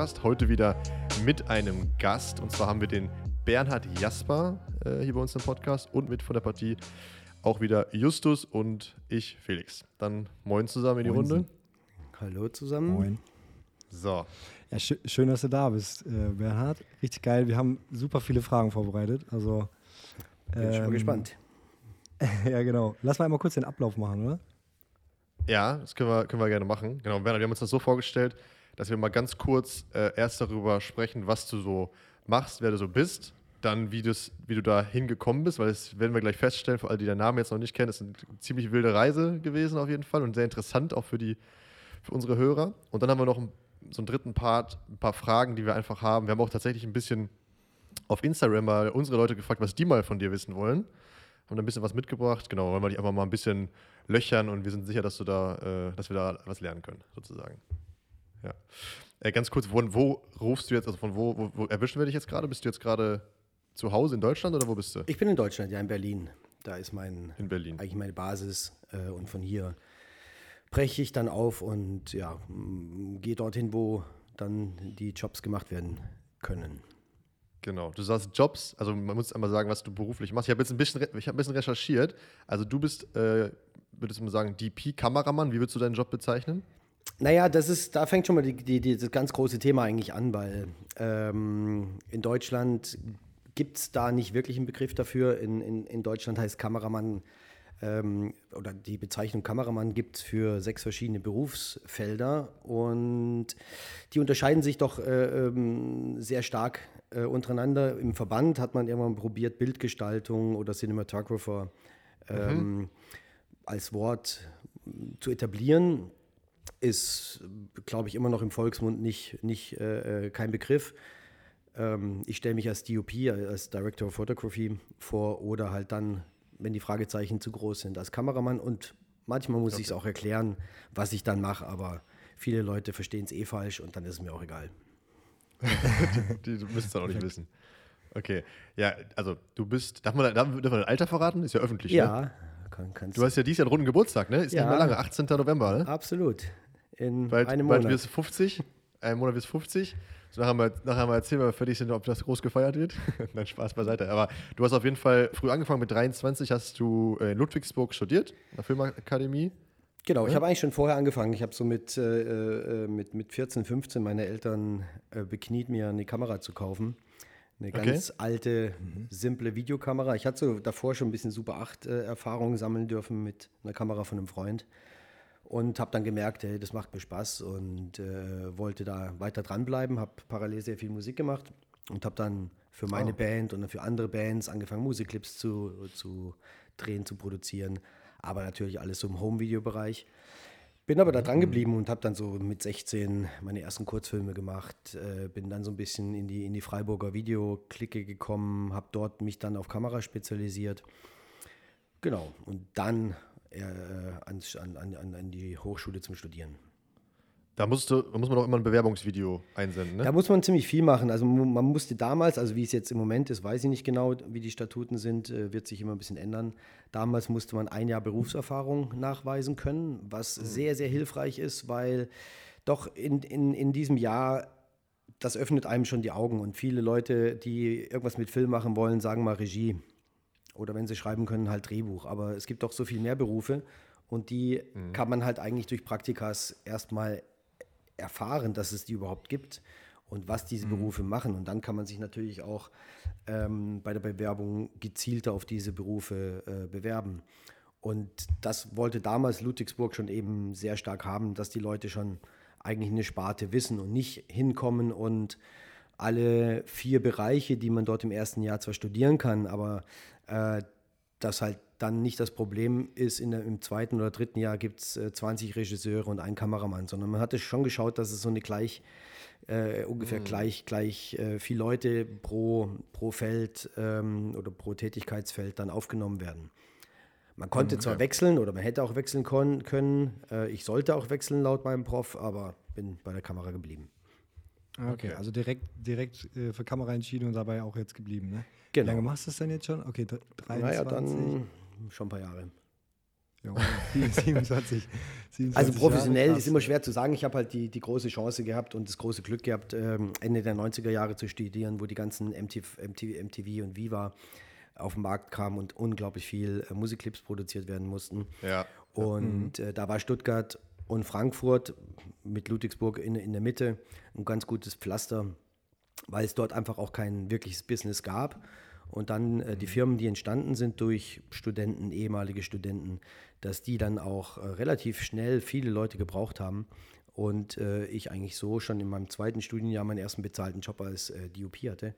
Podcast. Heute wieder mit einem Gast. Und zwar haben wir den Bernhard Jasper äh, hier bei uns im Podcast und mit von der Partie auch wieder Justus und ich, Felix. Dann moin zusammen in die Moinsen. Runde. Hallo zusammen. Moin. So, Ja, schö schön, dass du da bist, äh, Bernhard. Richtig geil. Wir haben super viele Fragen vorbereitet. Also, Bin schon mal ähm, gespannt. ja, genau. Lass mal einmal kurz den Ablauf machen, oder? ja, das können wir, können wir gerne machen. Genau, Bernhard, wir haben uns das so vorgestellt, dass wir mal ganz kurz äh, erst darüber sprechen, was du so machst, wer du so bist. Dann, wie, wie du da hingekommen bist, weil das werden wir gleich feststellen, für alle, die deinen Namen jetzt noch nicht kennen, ist eine ziemlich wilde Reise gewesen auf jeden Fall und sehr interessant auch für, die, für unsere Hörer. Und dann haben wir noch einen, so einen dritten Part, ein paar Fragen, die wir einfach haben. Wir haben auch tatsächlich ein bisschen auf Instagram mal unsere Leute gefragt, was die mal von dir wissen wollen. Haben da ein bisschen was mitgebracht. Genau, wollen wir dich einfach mal ein bisschen löchern und wir sind sicher, dass du da, äh, dass wir da was lernen können, sozusagen. Ja. Äh, ganz kurz, von wo rufst du jetzt, also von wo, wo, wo erwischen wir dich jetzt gerade? Bist du jetzt gerade zu Hause in Deutschland oder wo bist du? Ich bin in Deutschland, ja, in Berlin. Da ist mein, In Berlin. eigentlich meine Basis äh, und von hier breche ich dann auf und ja, gehe dorthin, wo dann die Jobs gemacht werden können. Genau. Du sagst Jobs, also man muss einmal sagen, was du beruflich machst. Ich habe jetzt ein bisschen, ich habe ein bisschen recherchiert. Also du bist, äh, würdest du mal sagen, DP-Kameramann. Wie würdest du deinen Job bezeichnen? Naja, das ist, da fängt schon mal die, die, die, das ganz große Thema eigentlich an, weil ähm, in Deutschland gibt es da nicht wirklich einen Begriff dafür. In, in, in Deutschland heißt Kameramann ähm, oder die Bezeichnung Kameramann gibt es für sechs verschiedene Berufsfelder und die unterscheiden sich doch äh, ähm, sehr stark äh, untereinander. Im Verband hat man irgendwann probiert, Bildgestaltung oder Cinematographer ähm, als Wort zu etablieren ist, glaube ich, immer noch im Volksmund nicht, nicht äh, äh, kein Begriff. Ähm, ich stelle mich als DOP, als Director of Photography vor oder halt dann, wenn die Fragezeichen zu groß sind, als Kameramann. Und manchmal muss ich es auch erklären, was ich dann mache, aber viele Leute verstehen es eh falsch und dann ist es mir auch egal. Die, du müsstest es auch nicht wissen. Okay. Ja, also du bist, darf man, darf, darf man dein Alter verraten? Ist ja öffentlich, Ne? Ja, kann, kannst Du hast ja dieses Jahr einen runden Geburtstag, ne? Ist Ja. nicht mehr lange, 18. November, ne? absolut. In Bald, einem bald Monat. wirst du 50. Ein Monat wirst du 50. So nachher, mal, nachher mal erzählen, wenn wir fertig sind, ob das groß gefeiert wird. Nein, Spaß beiseite. Aber du hast auf jeden Fall früh angefangen. Mit 23 hast du äh, in Ludwigsburg studiert, an der Filmakademie. Genau, ich habe eigentlich schon vorher angefangen. Ich habe so mit, äh, äh, mit, mit 14, 15 meine Eltern äh, bekniet, mir eine Kamera zu kaufen. Eine Okay. ganz alte, simple Videokamera. Ich hatte so davor schon ein bisschen Super 8 äh, Erfahrungen sammeln dürfen mit einer Kamera von einem Freund. Und habe dann gemerkt, hey, das macht mir Spaß und äh, wollte da weiter dranbleiben. Habe parallel sehr viel Musik gemacht und habe dann für meine Oh. Band und für andere Bands angefangen, Musikclips zu, zu drehen, zu produzieren. Aber natürlich alles so im Home-Video-Bereich. Bin aber da dran geblieben und habe dann so mit 16 meine ersten Kurzfilme gemacht. Äh, bin dann so ein bisschen in die, in die Freiburger Videoklicke gekommen, habe dort mich dann auf Kamera spezialisiert. Genau, und dann an, an, an an die Hochschule zum Studieren. Da, musst du, da muss man doch immer ein Bewerbungsvideo einsenden, ne? Da muss man ziemlich viel machen. Also man musste damals, also wie es jetzt im Moment ist, weiß ich nicht genau, wie die Statuten sind, äh, wird sich immer ein bisschen ändern. Damals musste man ein Jahr Berufserfahrung nachweisen können, was sehr, sehr hilfreich ist, weil doch in, in, in diesem Jahr, das öffnet einem schon die Augen. Und viele Leute, die irgendwas mit Film machen wollen, sagen mal Regie. Oder wenn sie schreiben können, halt Drehbuch. Aber es gibt doch so viel mehr Berufe und die kann man halt eigentlich durch Praktikas erstmal erfahren, dass es die überhaupt gibt und was diese Berufe machen. Und dann kann man sich natürlich auch ähm, bei der Bewerbung gezielter auf diese Berufe äh, bewerben. Und das wollte damals Ludwigsburg schon eben sehr stark haben, dass die Leute schon eigentlich eine Sparte wissen und nicht hinkommen und alle vier Bereiche, die man dort im ersten Jahr zwar studieren kann, aber äh, das halt dann nicht das Problem ist, in der, im zweiten oder dritten Jahr gibt es äh, 20 Regisseure und einen Kameramann, sondern man hatte schon geschaut, dass es so eine gleich, äh, ungefähr gleich, gleich äh, viel Leute pro, pro Feld ähm, oder pro Tätigkeitsfeld dann aufgenommen werden. Man konnte zwar wechseln oder man hätte auch wechseln können. Äh, ich sollte auch wechseln laut meinem Prof, aber bin bei der Kamera geblieben. Okay, also direkt, direkt äh, für Kamera entschieden und dabei auch jetzt geblieben, ne? Genau. Wie lange machst du das denn jetzt schon? Okay, dr- 23. Naja, dann schon ein paar Jahre. Ja, 27, 27 Also professionell Jahre, ist immer schwer zu sagen. Ich habe halt die, die große Chance gehabt und das große Glück gehabt, ähm, Ende der 90er Jahre zu studieren, wo die ganzen MTV, MTV, MTV und Viva auf den Markt kamen und unglaublich viel äh, Musikclips produziert werden mussten. Ja. Und Mhm. äh, da war Stuttgart und Frankfurt mit Ludwigsburg in, in der Mitte ein ganz gutes Pflaster, weil es dort einfach auch kein wirkliches Business gab. Und dann äh, die Firmen, die entstanden sind durch Studenten, ehemalige Studenten, dass die dann auch äh, relativ schnell viele Leute gebraucht haben. Und äh, ich eigentlich so schon in meinem zweiten Studienjahr meinen ersten bezahlten Job als äh, DOP hatte.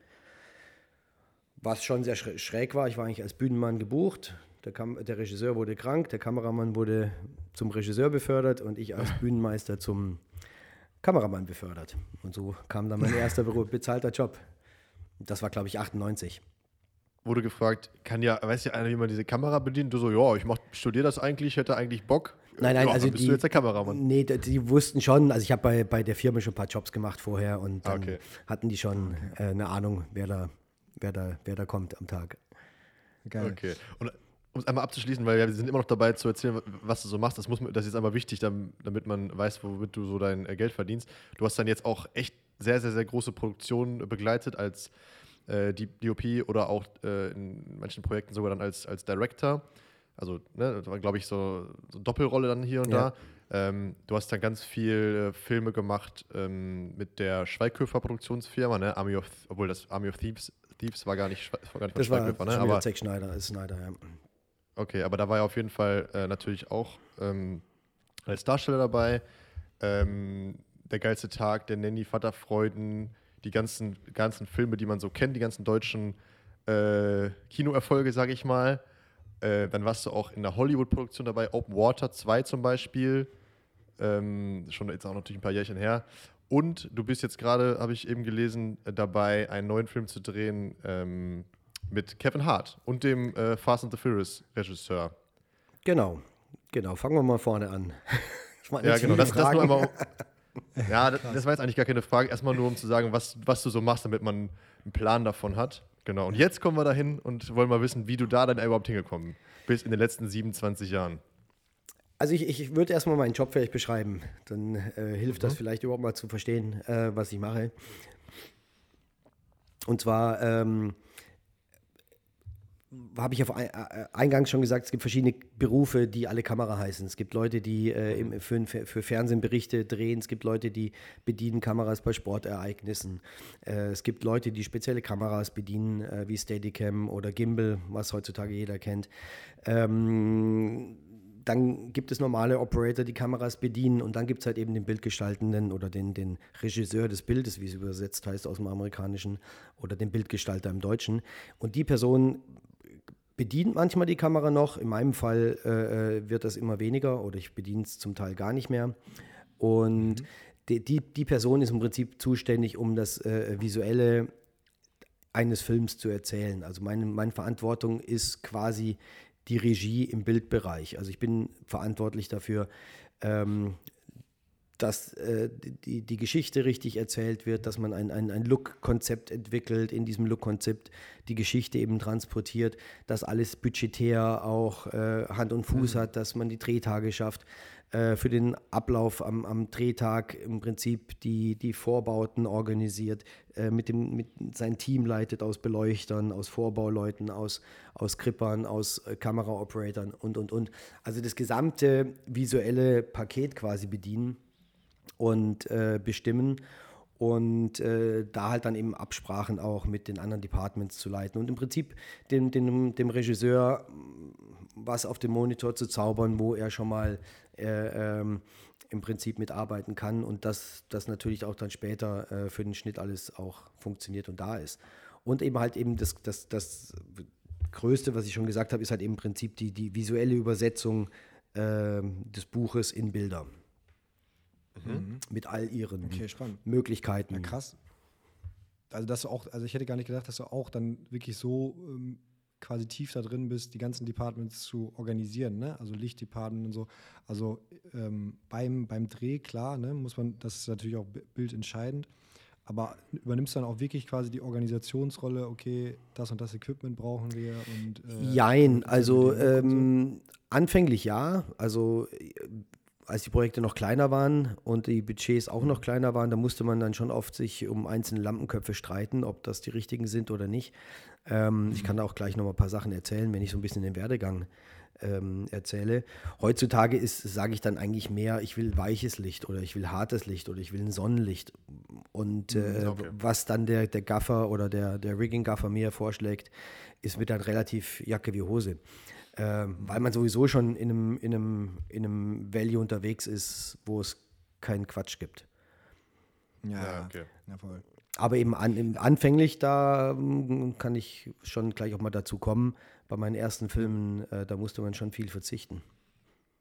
Was schon sehr schrä- schräg war, ich war eigentlich als Bühnenmann gebucht. Der, Kam der Regisseur wurde krank, der Kameramann wurde zum Regisseur befördert und ich als Bühnenmeister zum Kameramann befördert. Und so kam dann mein erster bezahlter Job. Das war, glaube ich, 98. Wurde gefragt, kann ja, weiß ja einer, wie man diese Kamera bedient? Du so, ja, ich mach, studiere das eigentlich, hätte eigentlich Bock. Nein, nein, ja, also bist die, du jetzt der Kameramann. Nee, die, wussten schon, also ich habe bei, bei der Firma schon ein paar Jobs gemacht vorher und dann Okay. hatten die schon äh, eine Ahnung, wer da, wer, da, wer da kommt am Tag. Geil. Okay. Und um es einmal abzuschließen, weil wir sind immer noch dabei zu erzählen, was du so machst, das, muss, das ist einfach wichtig, dam- damit man weiß, womit du so dein äh, Geld verdienst. Du hast dann jetzt auch echt sehr, sehr, sehr große Produktionen begleitet als äh, DOP oder auch äh, in manchen Projekten sogar dann als, als Director. Also, ne, das war, glaube ich, so, so Doppelrolle dann hier und Ja. da. Ähm, du hast dann ganz viel äh, Filme gemacht ähm, mit der Schweighöfer-Produktionsfirma, ne? Army of, obwohl das Army of Thieves, Thieves war gar nicht, war gar nicht von Das war Schweighöfer, ne? schon wieder Aber Zack Schneider, ist Schneider, ja. Okay, aber da war ja auf jeden Fall äh, natürlich auch ähm, als Darsteller dabei. Ähm, der geilste Tag, der Nanny, Vaterfreuden, die ganzen, ganzen Filme, die man so kennt, die ganzen deutschen äh, Kinoerfolge, sage ich mal. Äh, dann warst du auch in der Hollywood-Produktion dabei, Open Water 2 zum Beispiel. Ähm, schon jetzt auch natürlich ein paar Jährchen her. Und du bist jetzt gerade, habe ich eben gelesen, dabei, einen neuen Film zu drehen ähm, mit Kevin Hart und dem äh, Fast and the Furious Regisseur. Genau, genau. Fangen wir mal vorne an. Ja, genau. Das, das einmal, ja, das, das war jetzt eigentlich gar keine Frage. Erstmal nur, um zu sagen, was, was du so machst, damit man einen Plan davon hat. Genau. Und jetzt kommen wir dahin und wollen mal wissen, wie du da dann überhaupt hingekommen bist in den letzten 27 Jahren. Also ich, ich würde erstmal meinen Job vielleicht beschreiben. Dann äh, hilft Mhm. das vielleicht überhaupt mal zu verstehen, äh, was ich mache. Und zwar ähm, habe ich auf ein, äh, eingangs schon gesagt, es gibt verschiedene Berufe, die alle Kamera heißen. Es gibt Leute, die äh, im, für, für Fernsehen Berichte drehen. Es gibt Leute, die bedienen Kameras bei Sportereignissen. Äh, es gibt Leute, die spezielle Kameras bedienen, äh, wie Steadicam oder Gimbal, was heutzutage jeder kennt. Ähm, dann gibt es normale Operator, die Kameras bedienen und dann gibt es halt eben den Bildgestaltenden oder den, den Regisseur des Bildes, wie es übersetzt heißt aus dem Amerikanischen, oder den Bildgestalter im Deutschen. Und die Person bedient manchmal die Kamera noch. In meinem Fall äh, äh, wird das immer weniger oder ich bediene es zum Teil gar nicht mehr. Und die, die, die Person ist im Prinzip zuständig, um das äh, visuelle eines Films zu erzählen. Also meine, meine Verantwortung ist quasi die Regie im Bildbereich. Also ich bin verantwortlich dafür, ähm, dass äh, die, die Geschichte richtig erzählt wird, dass man ein, ein, ein Look-Konzept entwickelt, in diesem Look-Konzept die Geschichte eben transportiert, dass alles budgetär auch äh, Hand und Fuß hat, dass man die Drehtage schafft, äh, für den Ablauf am, am Drehtag im Prinzip die, die Vorbauten organisiert, äh, mit, dem, mit sein Team leitet aus Beleuchtern, aus Vorbauleuten, aus, aus Krippern, aus äh, Kameraoperatoren und, und, und. Also das gesamte visuelle Paket quasi bedienen und äh, bestimmen und äh, da halt dann eben Absprachen auch mit den anderen Departments zu leiten und im Prinzip dem, dem, dem Regisseur mh, was auf dem Monitor zu zaubern, wo er schon mal äh, ähm, im Prinzip mitarbeiten kann und dass das natürlich auch dann später äh, für den Schnitt alles auch funktioniert und da ist. Und eben halt eben das, das, das Größte, was ich schon gesagt habe, ist halt eben im Prinzip die, die visuelle Übersetzung äh, des Buches in Bilder. Mit all ihren Okay. Möglichkeiten. Ja, krass. Also, dass du auch, also ich hätte gar nicht gedacht, dass du auch dann wirklich so ähm, quasi tief da drin bist, die ganzen Departments zu organisieren, ne? Also Lichtdepartment und so. Also ähm, beim, beim Dreh, klar, ne, muss man, das ist natürlich auch bi- bildentscheidend. Aber übernimmst du dann auch wirklich quasi die Organisationsrolle, okay, das und das Equipment brauchen wir und äh, Jein, also und so? ähm, anfänglich ja. Also äh, als die Projekte noch kleiner waren und die Budgets auch noch kleiner waren, da musste man dann schon oft sich um einzelne Lampenköpfe streiten, ob das die richtigen sind oder nicht. Ähm, Ich kann da auch gleich noch mal ein paar Sachen erzählen, wenn ich so ein bisschen den Werdegang ähm, erzähle. Heutzutage ist, sage ich dann eigentlich mehr, ich will weiches Licht oder ich will hartes Licht oder ich will ein Sonnenlicht. Und äh, okay. was dann der, der Gaffer oder der, der Rigging-Gaffer mir vorschlägt, ist mir dann relativ Jacke wie Hose. Ähm, weil man sowieso schon in einem, in, einem, in einem Value unterwegs ist, wo es keinen Quatsch gibt. Ja, okay. Ja, voll. Aber eben an, anfänglich, da ähm, kann ich schon gleich auch mal dazu kommen. Bei meinen ersten Filmen, äh, da musste man schon viel verzichten.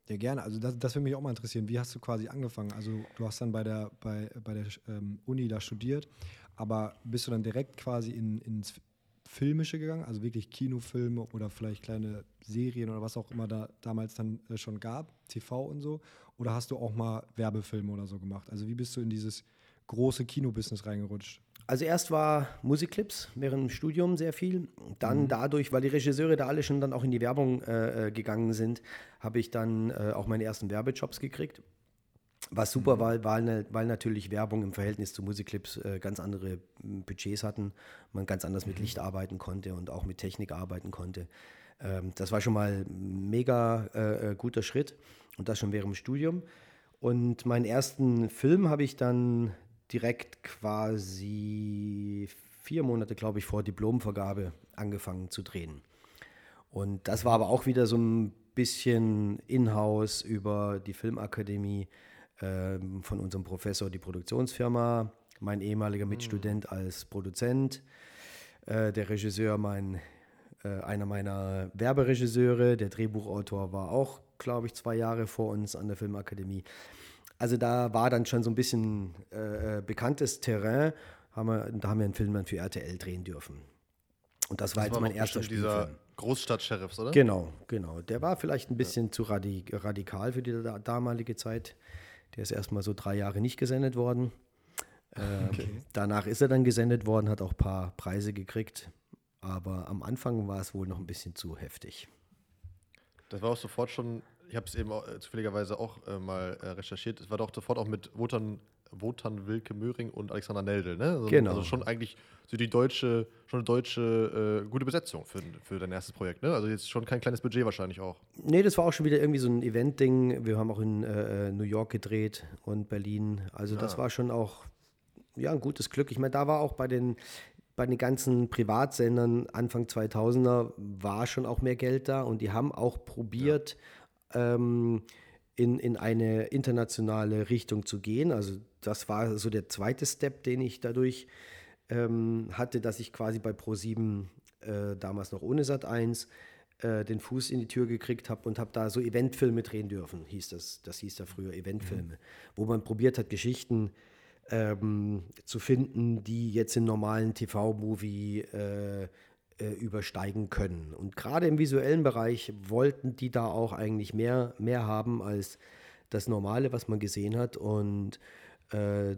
Ja, gerne. Also das, das würde mich auch mal interessieren. Wie hast du quasi angefangen? Also du hast dann bei der, bei, bei der ähm, Uni da studiert, aber bist du dann direkt quasi in, ins Filmische gegangen? Also wirklich Kinofilme oder vielleicht kleine Serien oder was auch immer da damals dann äh, schon gab, TV und so? Oder hast du auch mal Werbefilme oder so gemacht? Also wie bist du in dieses große Kinobusiness reingerutscht? Also erst war Musikclips während dem Studium sehr viel. Dann dadurch, weil die Regisseure da alle schon dann auch in die Werbung äh, äh, gegangen sind, habe ich dann äh, auch meine ersten Werbejobs gekriegt. Was super war, weil, ne- weil natürlich Werbung im Verhältnis zu Musikclips äh, ganz andere m, Budgets hatten, man ganz anders mit Licht arbeiten konnte und auch mit Technik arbeiten konnte. Ähm, das war schon mal mega äh, äh, guter Schritt und das schon während dem Studium. Und meinen ersten Film habe ich dann direkt quasi vier Monate, glaube ich, vor Diplomvergabe angefangen zu drehen. Und das war aber auch wieder so ein bisschen in-house über die Filmakademie von unserem Professor, die Produktionsfirma, mein ehemaliger Mitstudent als Produzent, äh, der Regisseur, mein, äh, einer meiner Werberegisseure, der Drehbuchautor war auch, glaube ich, zwei Jahre vor uns an der Filmakademie. Also da war dann schon so ein bisschen äh, äh, bekanntes Terrain, haben wir, da haben wir einen Film dann für RTL drehen dürfen. Und das war Das jetzt war mein doch erster Spielfilm. Großstadt-Sheriffs, oder? Genau, genau. Der war vielleicht ein bisschen zu radi radikal für die da damalige Zeit. Der ist erstmal so drei Jahre nicht gesendet worden. Ähm, Danach ist er dann gesendet worden, hat auch ein paar Preise gekriegt. Aber am Anfang war es wohl noch ein bisschen zu heftig. Das war auch sofort schon, ich habe es eben auch, äh, zufälligerweise auch äh, mal äh, recherchiert, es war doch sofort auch mit Wotan, Wotan Wilke Möhring und Alexander Neldl, ne? Also, Genau. Also schon eigentlich so die deutsche, schon eine deutsche äh, gute Besetzung für, für dein erstes Projekt, ne? Also jetzt schon kein kleines Budget wahrscheinlich auch. Nee, das war auch schon wieder irgendwie so ein Event-Ding. Wir haben auch in äh, New York gedreht und Berlin. Also das war schon auch ja, ein gutes Glück. Ich meine, da war auch bei den, bei den ganzen Privatsendern Anfang 2000er war schon auch mehr Geld da und die haben auch probiert, ähm, in, in eine internationale Richtung zu gehen. Also das war so der zweite Step, den ich dadurch ähm, hatte, dass ich quasi bei Pro7 äh, damals noch ohne Sat 1 äh, den Fuß in die Tür gekriegt habe und habe da so Eventfilme drehen dürfen, hieß das. Das hieß da früher Eventfilme, wo man probiert hat, Geschichten ähm, zu finden, die jetzt im normalen TV-Movie äh, äh, übersteigen können. Und gerade im visuellen Bereich wollten die da auch eigentlich mehr, mehr haben als das Normale, was man gesehen hat. Und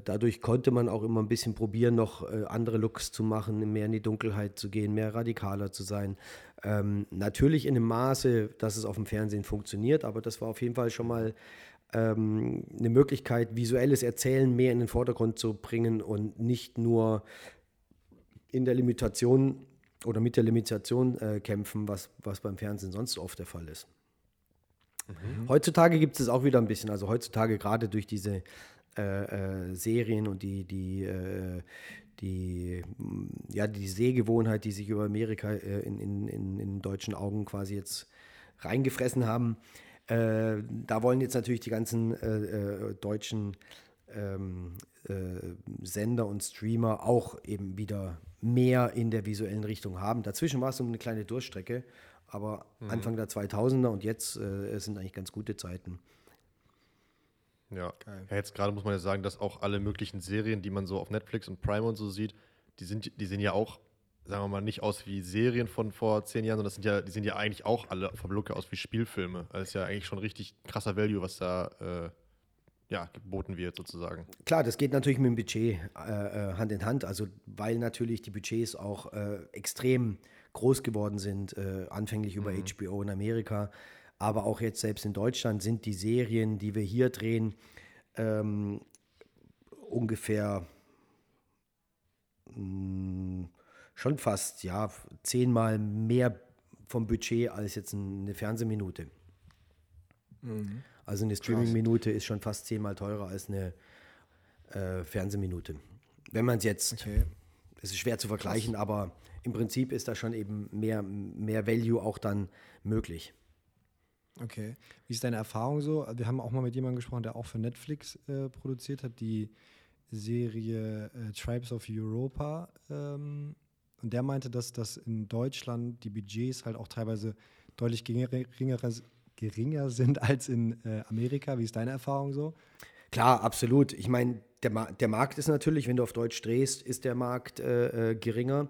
dadurch konnte man auch immer ein bisschen probieren, noch äh, andere Looks zu machen, mehr in die Dunkelheit zu gehen, mehr radikaler zu sein. Ähm, natürlich in einem Maße, dass es auf dem Fernsehen funktioniert, aber das war auf jeden Fall schon mal ähm, eine Möglichkeit, visuelles Erzählen mehr in den Vordergrund zu bringen und nicht nur in der Limitation oder mit der Limitation äh, kämpfen, was, was beim Fernsehen sonst oft der Fall ist. Heutzutage gibt es auch wieder ein bisschen, also heutzutage gerade durch diese äh, äh, Serien und die, die, äh, die, ja, die Sehgewohnheit, die sich über Amerika in, in, in, in deutschen Augen quasi jetzt reingefressen haben. Da wollen jetzt natürlich die ganzen deutschen ähm, äh, Sender und Streamer auch eben wieder mehr in der visuellen Richtung haben. Dazwischen war es so eine kleine Durchstrecke, aber Anfang der 2000er und jetzt äh, sind eigentlich ganz gute Zeiten. Ja. ja jetzt gerade muss man ja sagen, dass auch alle möglichen Serien, die man so auf Netflix und Prime und so sieht, die sind, die sehen ja auch, sagen wir mal, nicht aus wie Serien von vor zehn Jahren, sondern das sind ja, die sehen ja eigentlich auch alle vom Look aus wie Spielfilme. Also ist ja eigentlich schon richtig krasser Value, was da äh, ja, geboten wird, sozusagen. Klar, das geht natürlich mit dem Budget äh, äh, Hand in Hand, also weil natürlich die Budgets auch äh, extrem groß geworden sind, äh, anfänglich über HBO in Amerika, Aber auch jetzt selbst in Deutschland sind die Serien, die wir hier drehen, ähm, ungefähr mh, mm, schon fast ja zehnmal mehr vom Budget als jetzt eine Fernsehminute. Mhm. Also eine Streaming-Minute ist schon fast zehnmal teurer als eine äh, Fernsehminute. Wenn man es jetzt, okay. es ist schwer zu vergleichen, Krass. aber im Prinzip ist da schon eben mehr, mehr Value auch dann möglich. Okay. Wie ist deine Erfahrung so? Wir haben auch mal mit jemandem gesprochen, der auch für Netflix äh, produziert hat, die Serie äh, Tribes of Europa. Ähm, und der meinte, dass, dass in Deutschland die Budgets halt auch teilweise deutlich geringer, geringer sind als in äh, Amerika. Wie ist deine Erfahrung so? Klar, absolut. Ich meine, der, Ma der Markt ist natürlich, wenn du auf Deutsch drehst, ist der Markt äh, äh geringer.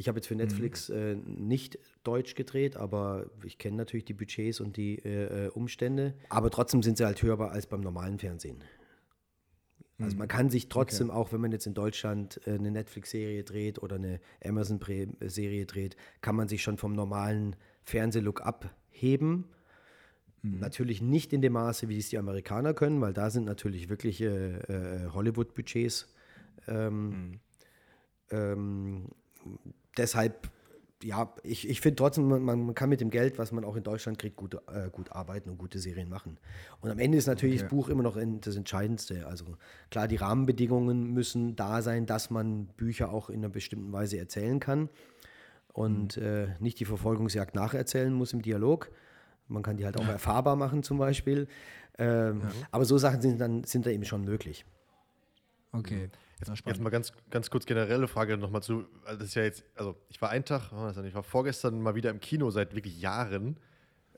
Ich habe jetzt für Netflix mhm. äh, nicht Deutsch gedreht, aber ich kenne natürlich die Budgets und die äh, äh, Umstände. Aber trotzdem sind sie halt höher als beim normalen Fernsehen. Also man mhm. kann sich trotzdem, okay. auch wenn man jetzt in Deutschland äh, eine Netflix-Serie dreht oder eine Amazon-Serie dreht, kann man sich schon vom normalen Fernsehlook abheben. Mhm. Natürlich nicht in dem Maße, wie es die Amerikaner können, weil da sind natürlich wirklich äh, äh, Hollywood-Budgets. Ähm, mhm. ähm, deshalb ja, ich, ich finde trotzdem, man, man, kann mit dem Geld, was man auch in Deutschland kriegt, gut, äh, gut arbeiten und gute Serien machen. Und am Ende ist natürlich okay. das Buch immer noch das Entscheidendste. Also klar, die Rahmenbedingungen müssen da sein, dass man Bücher auch in einer bestimmten Weise erzählen kann und mhm. äh, nicht die Verfolgungsjagd nacherzählen muss im Dialog. Man kann die halt auch erfahrbar machen zum Beispiel. Ähm, ja. Aber so Sachen sind dann sind da eben schon möglich. Okay. Jetzt, jetzt, mal ganz, ganz kurz generelle Frage nochmal zu. Also das ist ja jetzt, also ich war einen Tag, ich war vorgestern mal wieder im Kino seit wirklich Jahren.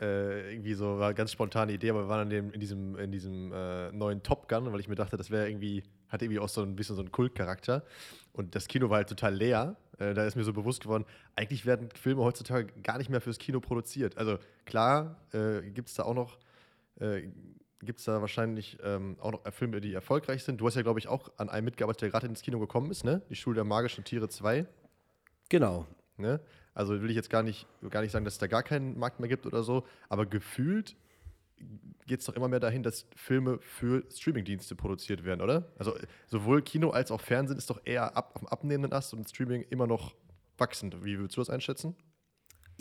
Äh, irgendwie so war eine ganz spontane Idee, aber wir waren in, dem, in diesem, in diesem äh, neuen Top Gun, weil ich mir dachte, das wäre irgendwie, hat irgendwie auch so ein bisschen so einen Kultcharakter. Und das Kino war halt total leer. Äh, da ist mir so bewusst geworden, eigentlich werden Filme heutzutage gar nicht mehr fürs Kino produziert. Also klar, äh, gibt es da auch noch äh, gibt es da wahrscheinlich ähm, auch noch Filme, die erfolgreich sind. Du hast ja, glaube ich, auch an einem mitgearbeitet, der gerade ins Kino gekommen ist, ne? Die Schule der magischen Tiere 2. Genau. Ne? Also will ich jetzt gar nicht, gar nicht sagen, dass es da gar keinen Markt mehr gibt oder so, aber gefühlt geht es doch immer mehr dahin, dass Filme für Streamingdienste produziert werden, oder? Also sowohl Kino als auch Fernsehen ist doch eher ab, auf dem abnehmenden Ast und Streaming immer noch wachsend. Wie würdest du das einschätzen?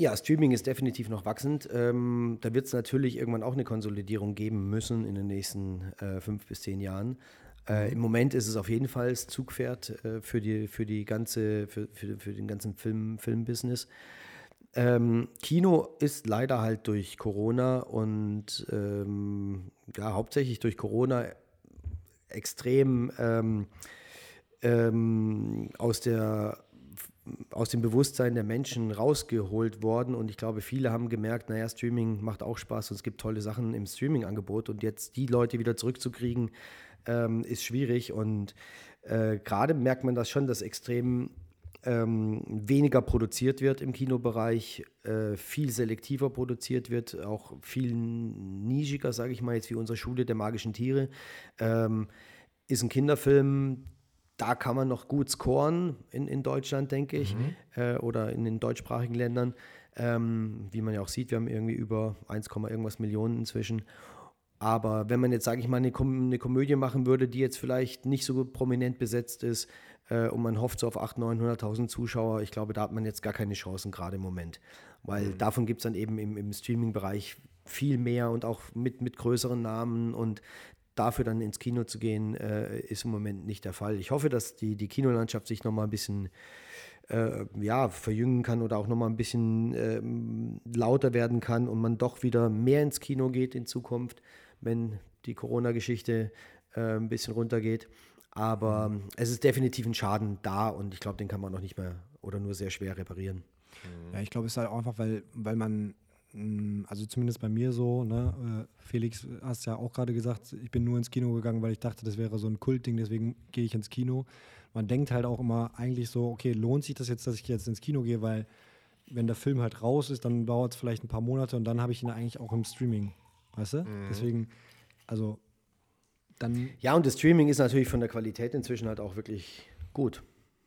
Ja, Streaming ist definitiv noch wachsend. Ähm, da wird es natürlich irgendwann auch eine Konsolidierung geben müssen in den nächsten äh, fünf bis zehn Jahren. Äh, mhm. Im Moment ist es auf jeden Fall das Zugpferd äh, für, die, für, die ganze, für, für, für den ganzen Film, Filmbusiness. Ähm, Kino ist leider halt durch Corona und ähm, ja, hauptsächlich durch Corona extrem ähm, ähm aus der aus dem Bewusstsein der Menschen rausgeholt worden. Und ich glaube, viele haben gemerkt, naja, Streaming macht auch Spaß und es gibt tolle Sachen im Streaming-Angebot. Und jetzt die Leute wieder zurückzukriegen, ähm, ist schwierig. Und äh, gerade merkt man das schon, dass extrem ähm, weniger produziert wird im Kinobereich, äh, viel selektiver produziert wird, auch viel nischiger, sage ich mal, jetzt wie unsere Schule der magischen Tiere. Ähm, ist ein Kinderfilm, da kann man noch gut scoren in, in Deutschland, denke ich, mhm. äh, oder in den deutschsprachigen Ländern. Ähm, wie man ja auch sieht, wir haben irgendwie über 1, irgendwas Millionen inzwischen. Aber wenn man jetzt, sage ich mal, eine, Kom eine, Komödie machen würde, die jetzt vielleicht nicht so prominent besetzt ist äh, und man hofft so auf 800.000, 900.000 Zuschauer, ich glaube, da hat man jetzt gar keine Chancen gerade im Moment. Weil mhm. davon gibt es dann eben im, im Streaming-Bereich viel mehr und auch mit, mit größeren Namen und dafür dann ins Kino zu gehen, äh, ist im Moment nicht der Fall. Ich hoffe, dass die, die Kinolandschaft sich nochmal ein bisschen äh, ja, verjüngen kann oder auch nochmal ein bisschen äh, lauter werden kann und man doch wieder mehr ins Kino geht in Zukunft, wenn die Corona-Geschichte äh, ein bisschen runtergeht. Aber mhm. es ist definitiv ein Schaden da und ich glaube, den kann man noch nicht mehr oder nur sehr schwer reparieren. Ja, ich glaube, es ist halt auch einfach, weil, weil man also zumindest bei mir so, ne? Äh, Felix, hast ja auch gerade gesagt, ich bin nur ins Kino gegangen, weil ich dachte, das wäre so ein Kultding, deswegen gehe ich ins Kino. Man denkt halt auch immer eigentlich so, okay, lohnt sich das jetzt, dass ich jetzt ins Kino gehe, weil wenn der Film halt raus ist, dann dauert es vielleicht ein paar Monate und dann habe ich ihn eigentlich auch im Streaming, weißt du? Mhm. Deswegen, also dann. Ja, und das Streaming ist natürlich von der Qualität inzwischen halt auch wirklich gut.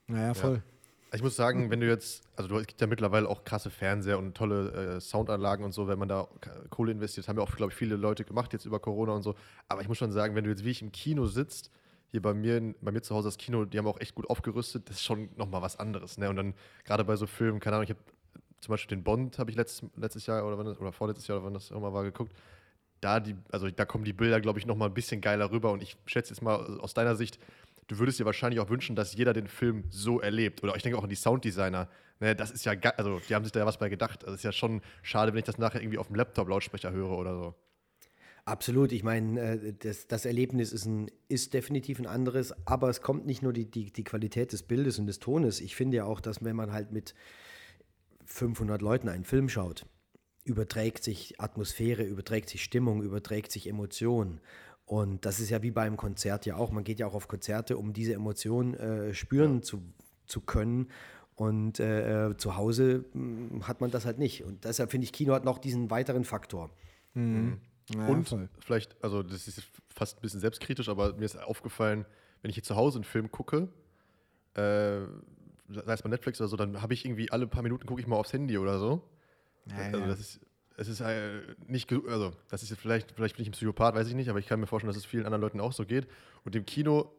Naja, voll. Ja. Ich muss sagen, wenn du jetzt, also du es gibt ja mittlerweile auch krasse Fernseher und tolle äh, Soundanlagen und so, wenn man da Kohle investiert, haben ja auch, glaube ich, viele Leute gemacht jetzt über Corona und so. Aber ich muss schon sagen, wenn du jetzt wie ich im Kino sitzt, hier bei mir, bei mir zu Hause das Kino, die haben auch echt gut aufgerüstet, das ist schon nochmal was anderes. Ne? Und dann gerade bei so Filmen, keine Ahnung, ich habe zum Beispiel den Bond, habe ich letztes, letztes Jahr oder, wann das, oder vorletztes Jahr oder wann das auch mal war, geguckt. Da, die, also da kommen die Bilder, glaube ich, nochmal ein bisschen geiler rüber. Und ich schätze jetzt mal aus deiner Sicht, du würdest dir wahrscheinlich auch wünschen, dass jeder den Film so erlebt. Oder ich denke auch an die Sounddesigner. Ne, das ist ja, also die haben sich da ja was bei gedacht. Das ist ja schon schade, wenn ich das nachher irgendwie auf dem Laptop-Lautsprecher höre oder so. Absolut. Ich meine, äh, das, das, Erlebnis ist, ein, ist definitiv ein anderes, aber es kommt nicht nur die, die, die Qualität des Bildes und des Tones. Ich finde ja auch, dass wenn man halt mit 500 Leuten einen Film schaut, überträgt sich Atmosphäre, überträgt sich Stimmung, überträgt sich Emotion. Und das ist ja wie beim Konzert ja auch. Man geht ja auch auf Konzerte, um diese Emotionen äh, spüren ja. zu, zu können. Und äh, äh zu Hause mh, hm, hat man das halt nicht. Und deshalb finde ich, Kino hat noch diesen weiteren Faktor. Mhm. Ja, und voll. vielleicht, also das ist fast ein bisschen selbstkritisch, aber mir ist aufgefallen, wenn ich hier zu Hause einen Film gucke, äh, sei es bei Netflix oder so, dann habe ich irgendwie alle paar Minuten gucke ich mal aufs Handy oder so. Ja, also ja. das ist, es ist äh, nicht, also das ist vielleicht, vielleicht bin ich ein Psychopath, weiß ich nicht, aber ich kann mir vorstellen, dass es vielen anderen Leuten auch so geht. Und im Kino,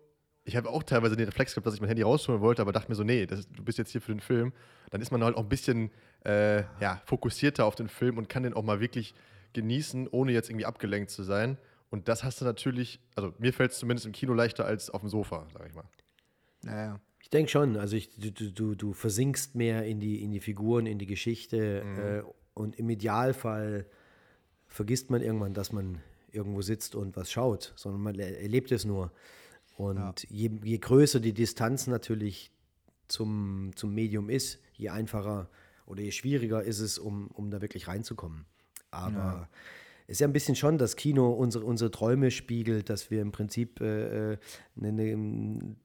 ich habe auch teilweise den Reflex gehabt, dass ich mein Handy rausholen wollte, aber dachte mir so, nee, das, du bist jetzt hier für den Film. Dann ist man halt auch ein bisschen äh, ja, fokussierter auf den Film und kann den auch mal wirklich genießen, ohne jetzt irgendwie abgelenkt zu sein. Und das hast du natürlich, also mir fällt es zumindest im Kino leichter als auf dem Sofa, sag ich mal. Naja. Ich denke schon, also ich, du, du, du versinkst mehr in die, in die Figuren, in die Geschichte mhm. äh, und im Idealfall vergisst man irgendwann, dass man irgendwo sitzt und was schaut, sondern man erlebt es nur. Und ja. je, je, größer die Distanz natürlich zum, zum Medium ist, je einfacher oder je schwieriger ist es, um, um da wirklich reinzukommen. Aber ja. Ist ja ein bisschen schon, dass Kino unsere, unsere Träume spiegelt, dass wir im Prinzip, äh, äh ne, ne,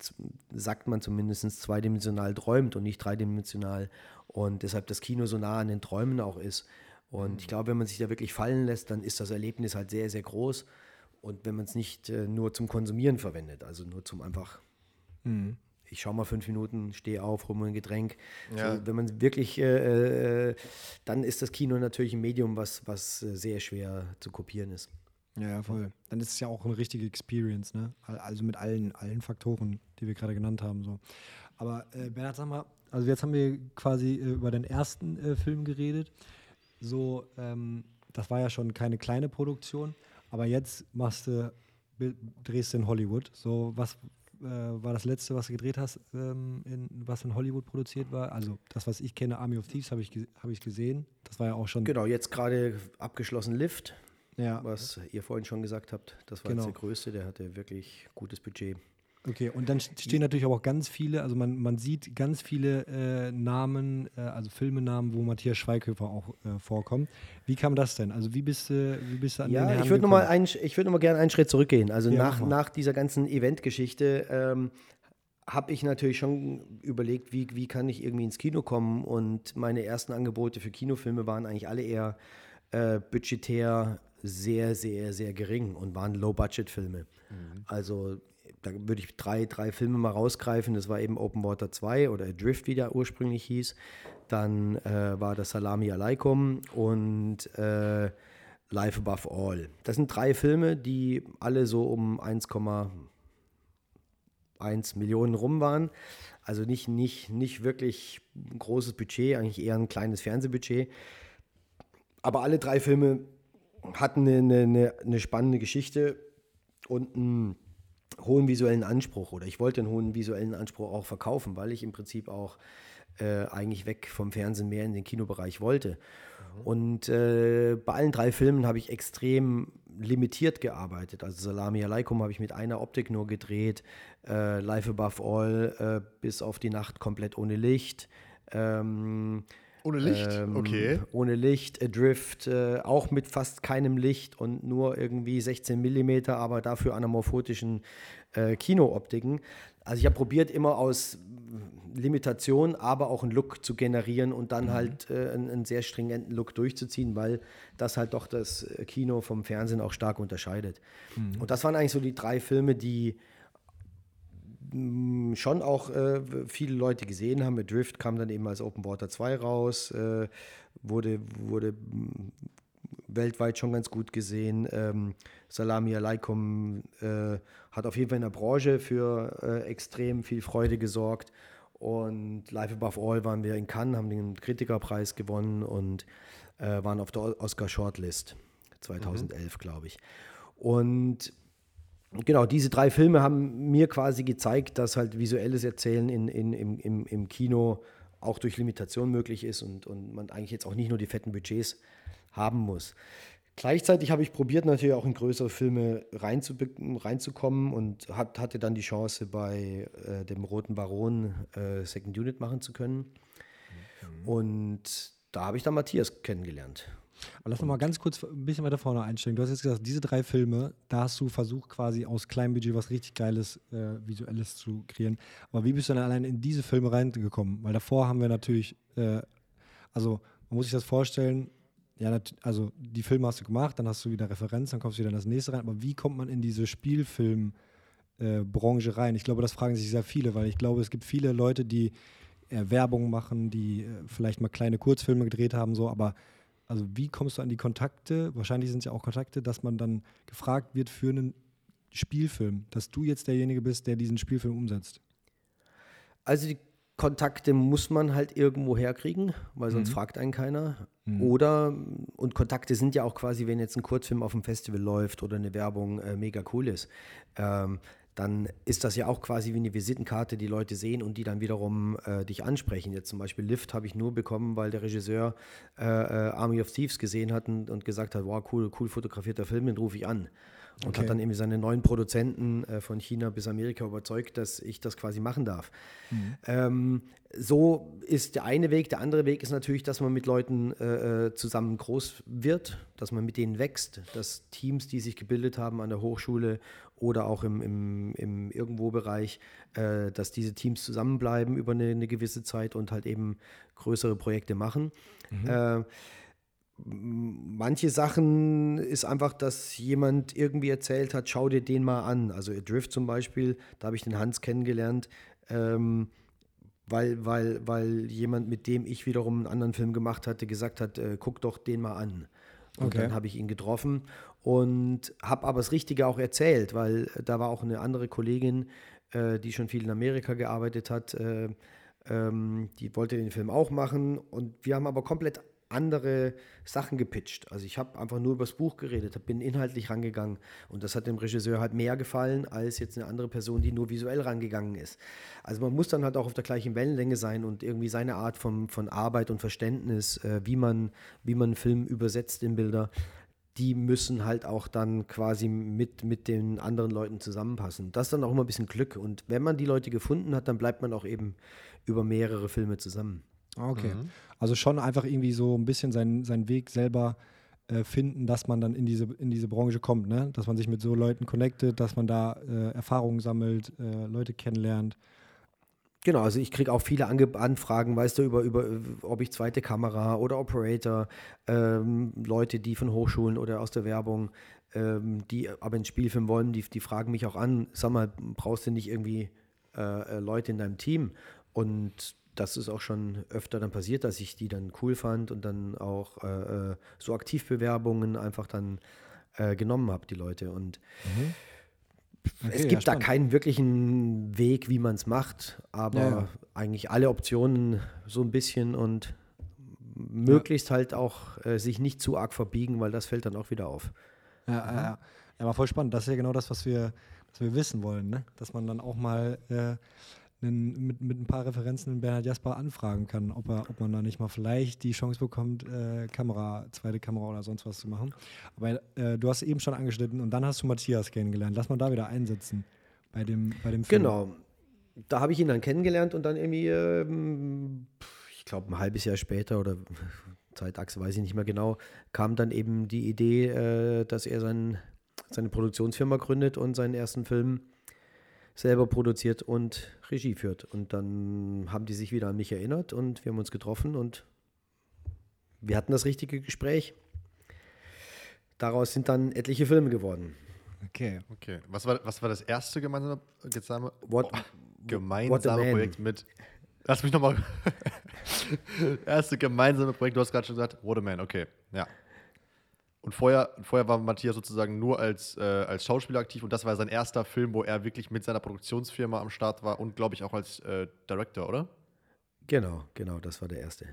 sagt man zumindest, zweidimensional träumt und nicht dreidimensional. Und deshalb das Kino so nah an den Träumen auch ist. Und mhm. ich glaube, wenn man sich da wirklich fallen lässt, dann ist das Erlebnis halt sehr, sehr groß. Und wenn man es nicht äh, nur zum Konsumieren verwendet, also nur zum einfach mhm ich schaue mal fünf Minuten, stehe auf, hole mir ein Getränk. Ja. So, wenn man wirklich, äh, äh, dann ist das Kino natürlich ein Medium, was, was äh, sehr schwer zu kopieren ist. Ja, voll. Dann ist es ja auch eine richtige Experience, ne? Also mit allen, allen Faktoren, die wir gerade genannt haben. So. Aber äh, Bernhard, sag mal, also jetzt haben wir quasi äh, über den ersten äh, Film geredet. So, ähm, das war ja schon keine kleine Produktion, aber jetzt machst du, drehst du in Hollywood. So, was, äh, war das letzte, was du gedreht hast, ähm, in, was in Hollywood produziert war. Also das, was ich kenne, Army of Thieves, habe ich, hab ich gesehen. Das war ja auch schon. Genau, jetzt gerade abgeschlossen Lift. Ja. Was ihr vorhin schon gesagt habt, das war genau. jetzt der größte, der hatte wirklich gutes Budget. Okay, und dann stehen natürlich aber auch ganz viele, also man, man sieht ganz viele äh, Namen, äh, also Filmenamen, wo Matthias Schweighöfer auch äh, vorkommt. Wie kam das denn? Also wie bist du, wie bist du an ja, den Herrn ich würde nochmal ich würde gerne einen Schritt zurückgehen. Also ja, nach, nach dieser ganzen Eventgeschichte ähm, habe ich natürlich schon überlegt, wie, wie kann ich irgendwie ins Kino kommen und meine ersten Angebote für Kinofilme waren eigentlich alle eher äh, budgetär sehr, sehr, sehr gering und waren Low-Budget-Filme. Mhm. Also da würde ich drei, drei Filme mal rausgreifen. Das war eben Open Water 2 oder Drift, wie der ursprünglich hieß. Dann äh, war das Salami Alaikum und äh, Life Above All. Das sind drei Filme, die alle so um 1,1 Millionen rum waren. Also nicht, nicht, nicht wirklich ein großes Budget, eigentlich eher ein kleines Fernsehbudget. Aber alle drei Filme hatten eine, eine, eine spannende Geschichte und ein hohen visuellen Anspruch oder ich wollte einen hohen visuellen Anspruch auch verkaufen, weil ich im Prinzip auch äh, eigentlich weg vom Fernsehen mehr in den Kinobereich wollte. Mhm. Und äh, bei allen drei Filmen habe ich extrem limitiert gearbeitet. Also Salami Alaikum habe ich mit einer Optik nur gedreht, äh, Life Above All äh, bis auf die Nacht komplett ohne Licht. Ähm, ohne Licht? Ähm, okay. Ohne Licht, Adrift, äh, auch mit fast keinem Licht und nur irgendwie 16 mm, aber dafür anamorphotischen äh, Kinooptiken. Also ich habe probiert, immer aus Limitation, aber auch einen Look zu generieren und dann mhm. halt äh, einen, einen, sehr stringenten Look durchzuziehen, weil das halt doch das Kino vom Fernsehen auch stark unterscheidet. Mhm. Und das waren eigentlich so die drei Filme, die schon auch äh, viele Leute gesehen haben. Drift kam dann eben als Open Water 2 raus, äh, wurde, wurde weltweit schon ganz gut gesehen. Ähm, Salami Alaikum äh, hat auf jeden Fall in der Branche für äh, extrem viel Freude gesorgt. Und Live Above All waren wir in Cannes, haben den Kritikerpreis gewonnen und äh, waren auf der Oscar Shortlist 2011, mhm. glaube ich. Und genau, diese drei Filme haben mir quasi gezeigt, dass halt visuelles Erzählen in, in, im, im, im Kino auch durch Limitation möglich ist und, und man eigentlich jetzt auch nicht nur die fetten Budgets haben muss. Gleichzeitig habe ich probiert, natürlich auch in größere Filme reinzukommen und hat, hatte dann die Chance, bei äh, dem Roten Baron äh, Second Unit machen zu können. Mhm. Und da habe ich dann Matthias kennengelernt. Aber lass uns mal ganz kurz ein bisschen weiter vorne einsteigen. Du hast jetzt gesagt, diese drei Filme, da hast du versucht, quasi aus kleinem Budget was richtig Geiles, äh, Visuelles zu kreieren. Aber wie bist du dann allein in diese Filme reingekommen? Weil davor haben wir natürlich, äh, also man muss sich das vorstellen, ja, also die Filme hast du gemacht, dann hast du wieder Referenz, dann kommst du wieder in das nächste rein. Aber wie kommt man in diese Spielfilmbranche äh, rein? Ich glaube, das fragen sich sehr viele, weil ich glaube, es gibt viele Leute, die äh, Werbung machen, die äh, vielleicht mal kleine Kurzfilme gedreht haben, so, aber also wie kommst du an die Kontakte? Wahrscheinlich sind es ja auch Kontakte, dass man dann gefragt wird für einen Spielfilm, dass du jetzt derjenige bist, der diesen Spielfilm umsetzt. Also die Kontakte muss man halt irgendwo herkriegen, weil sonst mhm. fragt einen keiner. Mhm. Oder, und Kontakte sind ja auch quasi, wenn jetzt ein Kurzfilm auf dem Festival läuft oder eine Werbung äh, mega cool ist, ähm, dann ist das ja auch quasi wie eine Visitenkarte, die Leute sehen und die dann wiederum äh, dich ansprechen. Jetzt zum Beispiel Lift habe ich nur bekommen, weil der Regisseur äh, äh Army of Thieves gesehen hat und, und, gesagt hat, wow, cool, cool fotografierter Film, den rufe ich an. Und okay. hat dann eben seine neuen Produzenten äh, von China bis Amerika überzeugt, dass ich das quasi machen darf. Mhm. Ähm, so ist der eine Weg. Der andere Weg ist natürlich, dass man mit Leuten äh, äh, zusammen groß wird, dass man mit denen wächst, dass Teams, die sich gebildet haben an der Hochschule oder auch im, im, im Irgendwo-Bereich, äh, dass diese Teams zusammenbleiben über eine, eine, gewisse Zeit und halt eben größere Projekte machen. Mhm. Äh, manche Sachen ist einfach, dass jemand irgendwie erzählt hat, schau dir den mal an. Also Drift zum Beispiel, da habe ich den Hans kennengelernt, ähm, weil, weil, weil jemand, mit dem ich wiederum einen anderen Film gemacht hatte, gesagt hat, äh, guck doch den mal an. Und okay. dann habe ich ihn getroffen und habe aber das Richtige auch erzählt, weil da war auch eine andere Kollegin, äh, die schon viel in Amerika gearbeitet hat, äh, ähm, die wollte den Film auch machen und wir haben aber komplett andere Sachen gepitcht. Also ich habe einfach nur über das Buch geredet, bin inhaltlich rangegangen und das hat dem Regisseur halt mehr gefallen als jetzt eine andere Person, die nur visuell rangegangen ist. Also man muss dann halt auch auf der gleichen Wellenlänge sein und irgendwie seine Art von, von Arbeit und Verständnis, äh, wie, man, wie man einen Film übersetzt in Bilder, die müssen halt auch dann quasi mit, mit den anderen Leuten zusammenpassen. Das ist dann auch immer ein bisschen Glück. Und wenn man die Leute gefunden hat, dann bleibt man auch eben über mehrere Filme zusammen. Okay. Mhm. Also schon einfach irgendwie so ein bisschen seinen, seinen Weg selber äh, finden, dass man dann in diese, in diese Branche kommt, ne? Dass man sich mit so Leuten connectet, dass man da äh, Erfahrungen sammelt, äh, Leute kennenlernt. Genau, also ich kriege auch viele Ange Anfragen, weißt du, über, über, ob ich zweite Kamera oder Operator, ähm, Leute, die von Hochschulen oder aus der Werbung, ähm, die aber einen Spielfilm wollen, die, die fragen mich auch an, sag mal, brauchst du nicht irgendwie äh, äh Leute in deinem Team? Und das ist auch schon öfter dann passiert, dass ich die dann cool fand und dann auch äh, äh so Aktivbewerbungen einfach dann äh, genommen habe, die Leute. Und mhm. Okay, es gibt ja, da keinen wirklichen Weg, wie man es macht, aber ja, ja. eigentlich alle Optionen so ein bisschen und möglichst halt auch äh, sich nicht zu arg verbiegen, weil das fällt dann auch wieder auf. Ja, mhm. ja, ja. war voll spannend. Das ist ja genau das, was wir, was wir wissen wollen, ne? dass man dann auch mal äh, einen, mit, mit ein paar Referenzen Bernhard Jasper anfragen kann, ob, er, ob man da nicht mal vielleicht die Chance bekommt, äh, Kamera, zweite Kamera oder sonst was zu machen. Aber äh, du hast eben schon angeschnitten und dann hast du Matthias kennengelernt. Lass mal da wieder einsetzen bei dem, bei dem Film. Genau. Da habe ich ihn dann kennengelernt und dann irgendwie, ähm, ich glaube, ein halbes Jahr später oder Zeitachse weiß ich nicht mehr genau, kam dann eben die Idee, äh, dass er sein, seine Produktionsfirma gründet und seinen ersten Film selber produziert und Regie führt. Und dann haben die sich wieder an mich erinnert und wir haben uns getroffen und wir hatten das richtige Gespräch. Daraus sind dann etliche Filme geworden. Okay. Okay. Was war, was war das erste gemeinsame, gemeinsame, What- oh, gemeinsame. Projekt mit. Lass mich nochmal. erste gemeinsame Projekt, du hast gerade schon gesagt, What a Man, okay. Ja. Und vorher, vorher war Matthias sozusagen nur als, äh, als Schauspieler aktiv und das war sein erster Film, wo er wirklich mit seiner Produktionsfirma am Start war und glaube ich auch als äh, Director, oder? Genau, genau, das war der erste.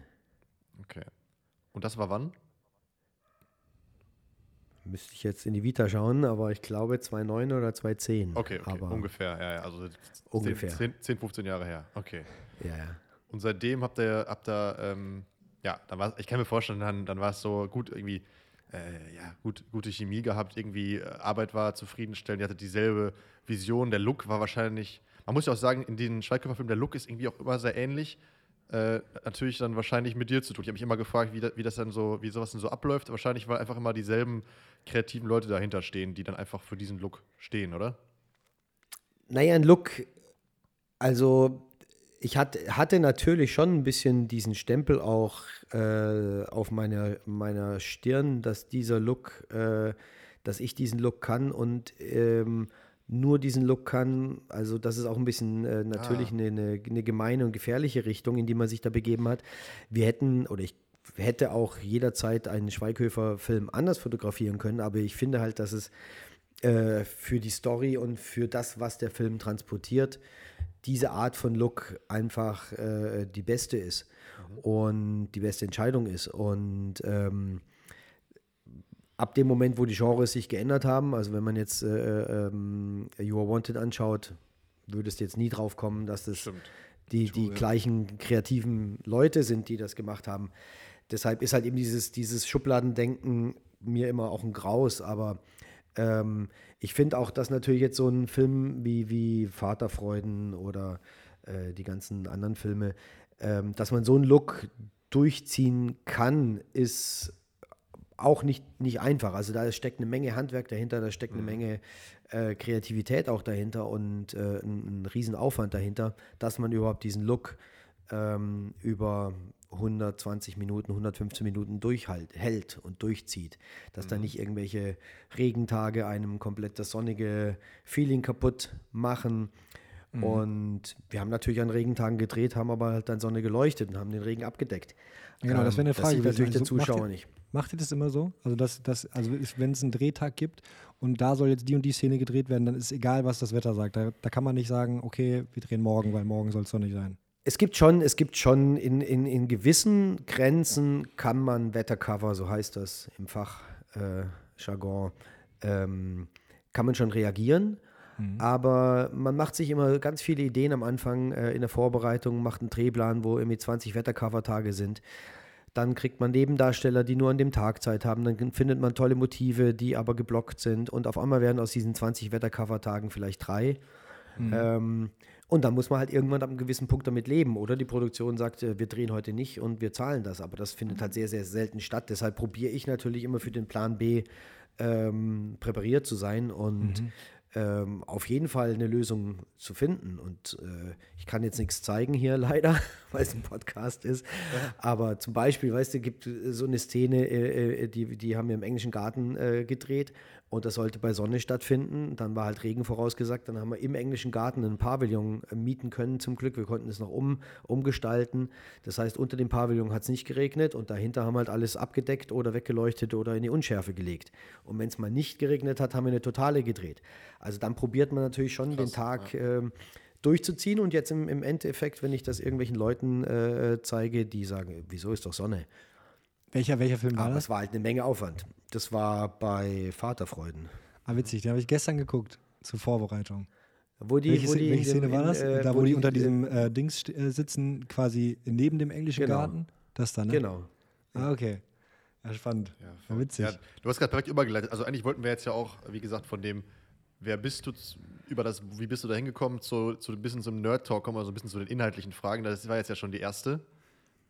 Okay. Und das war wann? Müsste ich jetzt in die Vita schauen, aber ich glaube 2009 oder 2010. Okay, okay. Ungefähr, ja, ja. Also Ungefähr. 10, 10, 15 Jahre her. Okay. Ja, ja. Und seitdem habt ihr, habt ihr ähm, ja, dann war, ich kann mir vorstellen, dann, dann war es so gut irgendwie, äh, ja, gut, gute Chemie gehabt, irgendwie äh, Arbeit war zufriedenstellend, ihr hattet dieselbe Vision, der Look war wahrscheinlich, man muss ja auch sagen, in den Schweighöfer-Filmen, der Look ist irgendwie auch immer sehr ähnlich. Äh, natürlich dann wahrscheinlich mit dir zu tun. Ich habe mich immer gefragt, wie, da, wie das dann so, wie sowas denn so abläuft. Wahrscheinlich, weil einfach immer dieselben kreativen Leute dahinter stehen, die dann einfach für diesen Look stehen, oder? Naja, ein Look, also ich hatte, natürlich schon ein bisschen diesen Stempel auch äh, auf meiner, meiner Stirn, dass dieser Look, äh, dass ich diesen Look kann und ähm, nur diesen Look kann. Also das ist auch ein bisschen äh, natürlich Ah. eine gemeine und gefährliche Richtung, in die man sich da begeben hat. Wir hätten, oder ich hätte auch jederzeit einen Schweighöfer-Film anders fotografieren können, aber ich finde halt, dass es äh, für die Story und für das, was der Film transportiert, diese Art von Look einfach äh, die beste ist und die beste Entscheidung ist. Und ähm, ab dem Moment, wo die Genres sich geändert haben, also wenn man jetzt äh, ähm, You Are Wanted anschaut, würdest du jetzt nie drauf kommen, dass das Stimmt. die, die gleichen kreativen Leute sind, die das gemacht haben. Deshalb ist halt eben dieses, dieses Schubladendenken mir immer auch ein Graus, aber ähm, ich finde auch, dass natürlich jetzt so ein Film wie, wie Vaterfreuden oder äh, die ganzen anderen Filme, ähm, dass man so einen Look durchziehen kann, ist auch nicht, nicht einfach. Also da steckt eine Menge Handwerk dahinter, da steckt eine Menge äh, Kreativität auch dahinter und äh, ein, ein Riesenaufwand dahinter, dass man überhaupt diesen Look ähm, über 120 Minuten, 115 Minuten durchhält hält und durchzieht. Dass da nicht irgendwelche Regentage einem komplett das sonnige Feeling kaputt machen. Und wir haben natürlich an Regentagen gedreht, haben aber halt dann Sonne geleuchtet und haben den Regen abgedeckt. Genau, das wäre eine Ähm, Frage sieht gewesen. natürlich der Also macht Zuschauer ihr- nicht. Macht ihr das immer so? Also, dass, dass, also wenn es einen Drehtag gibt und da soll jetzt die und die Szene gedreht werden, dann ist egal, was das Wetter sagt. Da, da kann man nicht sagen, okay, wir drehen morgen, weil morgen soll es doch nicht sein. Es gibt schon, es gibt schon in, in, in gewissen Grenzen kann man Wettercover, so heißt das im Fachjargon, äh, ähm, kann man schon reagieren. Aber man macht sich immer ganz viele Ideen am Anfang äh, in der Vorbereitung, macht einen Drehplan, wo irgendwie 20 Wettercover-Tage sind. Dann kriegt man Nebendarsteller, die nur an dem Tag Zeit haben. Dann findet man tolle Motive, die aber geblockt sind. Und auf einmal werden aus diesen 20 Wettercover-Tagen vielleicht drei. Ähm, und dann muss man halt irgendwann ab einem gewissen Punkt damit leben. Oder die Produktion sagt, äh, wir drehen heute nicht und wir zahlen das. Aber das findet halt sehr, sehr selten statt. Deshalb probiere ich natürlich immer für den Plan B ähm, präpariert zu sein und ähm, auf jeden Fall eine Lösung zu finden. Und äh, ich kann jetzt nichts zeigen hier leider, weil es ein Podcast ist. Aber zum Beispiel, weißt du, gibt so eine Szene, äh, äh, die, die haben wir im englischen Garten äh, gedreht und das sollte bei Sonne stattfinden. Dann war halt Regen vorausgesagt. Dann haben wir im englischen Garten einen Pavillon äh, mieten können, zum Glück. Wir konnten es noch um, umgestalten. Das heißt, unter dem Pavillon hat es nicht geregnet und dahinter haben wir halt alles abgedeckt oder weggeleuchtet oder in die Unschärfe gelegt. Und wenn es mal nicht geregnet hat, haben wir eine Totale gedreht. Also dann probiert man natürlich schon den Tag ähm, durchzuziehen und jetzt im, im Endeffekt, wenn ich das irgendwelchen Leuten äh, zeige, die sagen, wieso ist doch Sonne? Welcher, welcher Film war Aber das? es war halt eine Menge Aufwand. Das war bei Vaterfreuden. Ah, witzig, den habe ich gestern geguckt zur Vorbereitung. Wo die, welche wo Szene- die welche Szene war in, das? äh, da, wo, die, unter äh, diesem äh, Dings äh, sitzen, quasi neben dem englischen Genau. Garten? Das dann, ne? Genau. Ah, okay. Ja, spannend. Ja, witzig. Ja, du hast gerade perfekt übergeleitet. Also eigentlich wollten wir jetzt ja auch, wie gesagt, von dem, wer bist du, über das, wie bist du da hingekommen, zu, zu ein bisschen zum Nerd-Talk kommen, also ein bisschen zu den inhaltlichen Fragen. Das war jetzt ja schon die erste.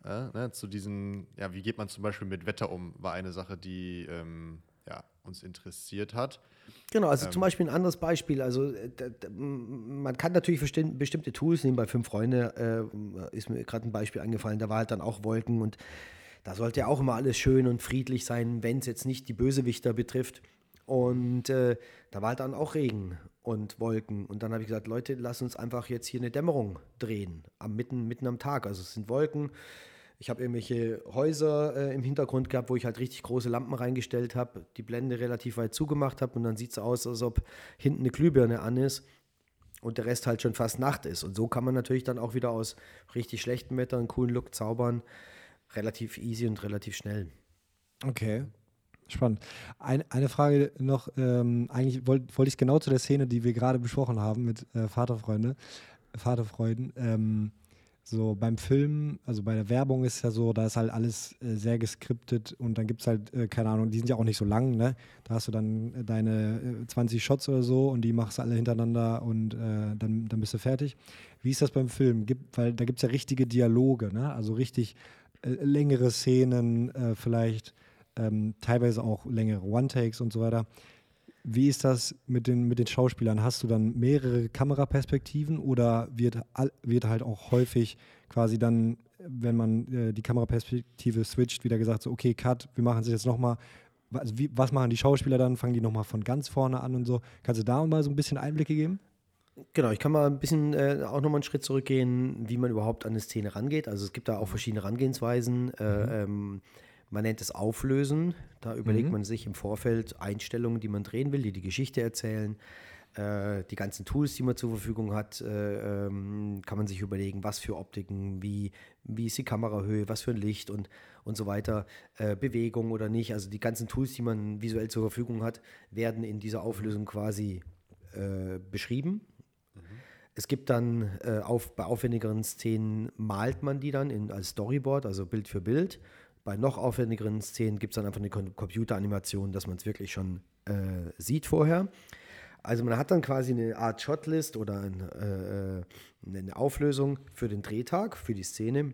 Ja, ne, zu diesen, ja, wie geht man zum Beispiel mit Wetter um, war eine Sache, die ähm, ja, uns interessiert hat. Genau, also Ähm. zum Beispiel ein anderes Beispiel. Also äh, man kann natürlich bestim- bestimmte Tools nehmen. Bei Fünf Freunde äh, ist mir gerade ein Beispiel eingefallen. Da war halt dann auch Wolken und da sollte ja auch immer alles schön und friedlich sein, wenn es jetzt nicht die Bösewichter betrifft. Und äh, da war dann auch Regen und Wolken. Und dann habe ich gesagt, Leute, lass uns einfach jetzt hier eine Dämmerung drehen, am mitten, mitten am Tag. Also es sind Wolken. Ich habe irgendwelche Häuser äh, im Hintergrund gehabt, wo ich halt richtig große Lampen reingestellt habe, die Blende relativ weit zugemacht habe und dann sieht es aus, als ob hinten eine Glühbirne an ist und der Rest halt schon fast Nacht ist. Und so kann man natürlich dann auch wieder aus richtig schlechtem Wetter einen coolen Look zaubern. Relativ easy und relativ schnell. Okay. Spannend. Ein, eine Frage noch, ähm, eigentlich wollte wollt ich genau zu der Szene, die wir gerade besprochen haben mit äh, Vaterfreunde, Vaterfreuden. Ähm, so beim Film, also bei der Werbung ist ja so, da ist halt alles äh, sehr geskriptet und dann gibt es halt, äh, keine Ahnung, die sind ja auch nicht so lang, ne? Da hast du dann äh, deine 20 äh, Shots oder so und die machst du alle hintereinander und äh, dann, dann bist du fertig. Wie ist das beim Film? Gibt, weil da gibt es ja richtige Dialoge, ne? Also richtig äh, längere Szenen, vielleicht ähm, teilweise auch längere One-Takes und so weiter. Wie ist das mit den, mit den Schauspielern? Hast du dann mehrere Kameraperspektiven oder wird, wird halt auch häufig quasi dann, wenn man äh, die Kameraperspektive switcht, wieder gesagt, so, okay, Cut, wir machen es jetzt nochmal. Also was machen die Schauspieler dann? Fangen die nochmal von ganz vorne an und so? Kannst du da mal so ein bisschen Einblicke geben? Genau, ich kann mal ein bisschen äh, auch nochmal einen Schritt zurückgehen, wie man überhaupt an eine Szene rangeht. Also es gibt da auch verschiedene Herangehensweisen. Äh, mhm. ähm, man nennt es Auflösen. Da überlegt mhm. man sich im Vorfeld Einstellungen, die man drehen will, die die Geschichte erzählen. Äh, die ganzen Tools, die man zur Verfügung hat, äh, ähm, kann man sich überlegen, was für Optiken, wie, wie ist die Kamerahöhe, was für ein Licht und, und so weiter, äh, Bewegung oder nicht. Also die ganzen Tools, die man visuell zur Verfügung hat, werden in dieser Auflösung quasi äh, beschrieben. Mhm. Es gibt dann äh, auf, bei aufwendigeren Szenen malt man die dann in, als Storyboard, also Bild für Bild. Bei noch aufwendigeren Szenen gibt es dann einfach eine Computeranimation, dass man es wirklich schon äh, sieht vorher. Also man hat dann quasi eine Art Shotlist oder ein, äh, eine Auflösung für den Drehtag, für die Szene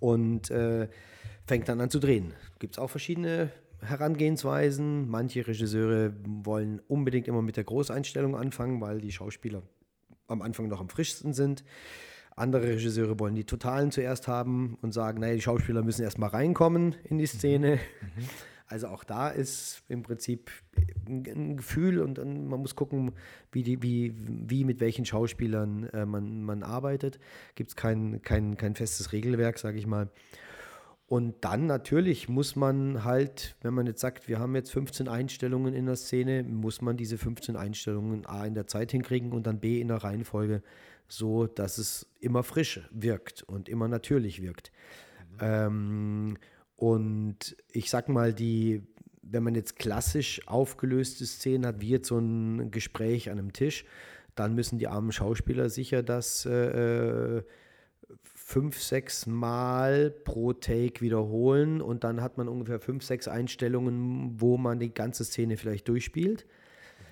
und äh, fängt dann an zu drehen. Gibt es auch verschiedene Herangehensweisen. Manche Regisseure wollen unbedingt immer mit der Großeinstellung anfangen, weil die Schauspieler am Anfang noch am frischsten sind. Andere Regisseure wollen die Totalen zuerst haben und sagen, naja, die Schauspieler müssen erstmal reinkommen in die Szene. Mhm. Also auch da ist im Prinzip ein Gefühl und, und man muss gucken, wie, die, wie, wie mit welchen Schauspielern äh, man, man arbeitet. Gibt es kein, kein, kein festes Regelwerk, sage ich mal. Und dann natürlich muss man halt, wenn man jetzt sagt, wir haben jetzt 15 Einstellungen in der Szene, muss man diese 15 Einstellungen A in der Zeit hinkriegen und dann B in der Reihenfolge so dass es immer frisch wirkt und immer natürlich wirkt. Mhm. Ähm, und ich sag mal, die, wenn man jetzt klassisch aufgelöste Szenen hat, wie jetzt so ein Gespräch an einem Tisch, dann müssen die armen Schauspieler sicher das äh, fünf, sechs Mal pro Take wiederholen und dann hat man ungefähr fünf, sechs Einstellungen, wo man die ganze Szene vielleicht durchspielt.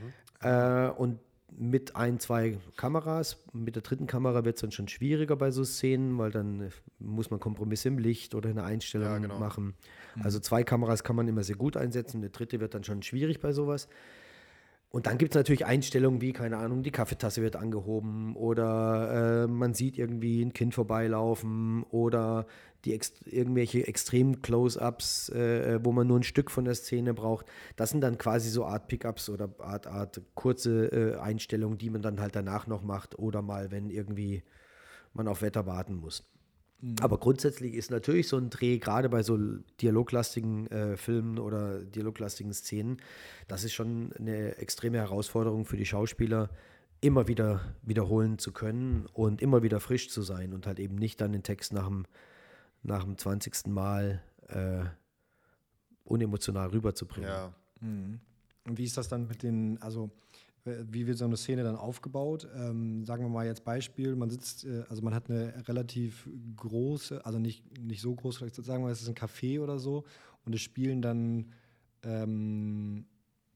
Mhm. Äh, und mit ein, zwei Kameras. Mit der dritten Kamera wird es dann schon schwieriger bei so Szenen, weil dann muss man Kompromisse im Licht oder in der Einstellung ja, genau. machen. Mhm. Also zwei Kameras kann man immer sehr gut einsetzen, eine dritte wird dann schon schwierig bei sowas. Und dann gibt es natürlich Einstellungen wie, keine Ahnung, die Kaffeetasse wird angehoben oder äh, man sieht irgendwie ein Kind vorbeilaufen oder die ex irgendwelche extremen Close-ups, äh, wo man nur ein Stück von der Szene braucht. Das sind dann quasi so Art Pickups oder Art, Art kurze äh, Einstellungen, die man dann halt danach noch macht oder mal, wenn irgendwie man auf Wetter warten muss. Mhm. Aber grundsätzlich ist natürlich so ein Dreh, gerade bei so dialoglastigen äh, Filmen oder dialoglastigen Szenen, das ist schon eine extreme Herausforderung für die Schauspieler, immer wieder wiederholen zu können und immer wieder frisch zu sein und halt eben nicht dann den Text nach dem, nach dem 20. Mal äh, unemotional rüberzubringen. Ja. Mhm. Und wie ist das dann mit den, also wie wird so eine Szene dann aufgebaut? Ähm, sagen wir mal jetzt Beispiel, man sitzt, äh, also man hat eine relativ große, also nicht, nicht so groß, vielleicht sagen wir, es ist ein Café oder so und es spielen dann, ähm,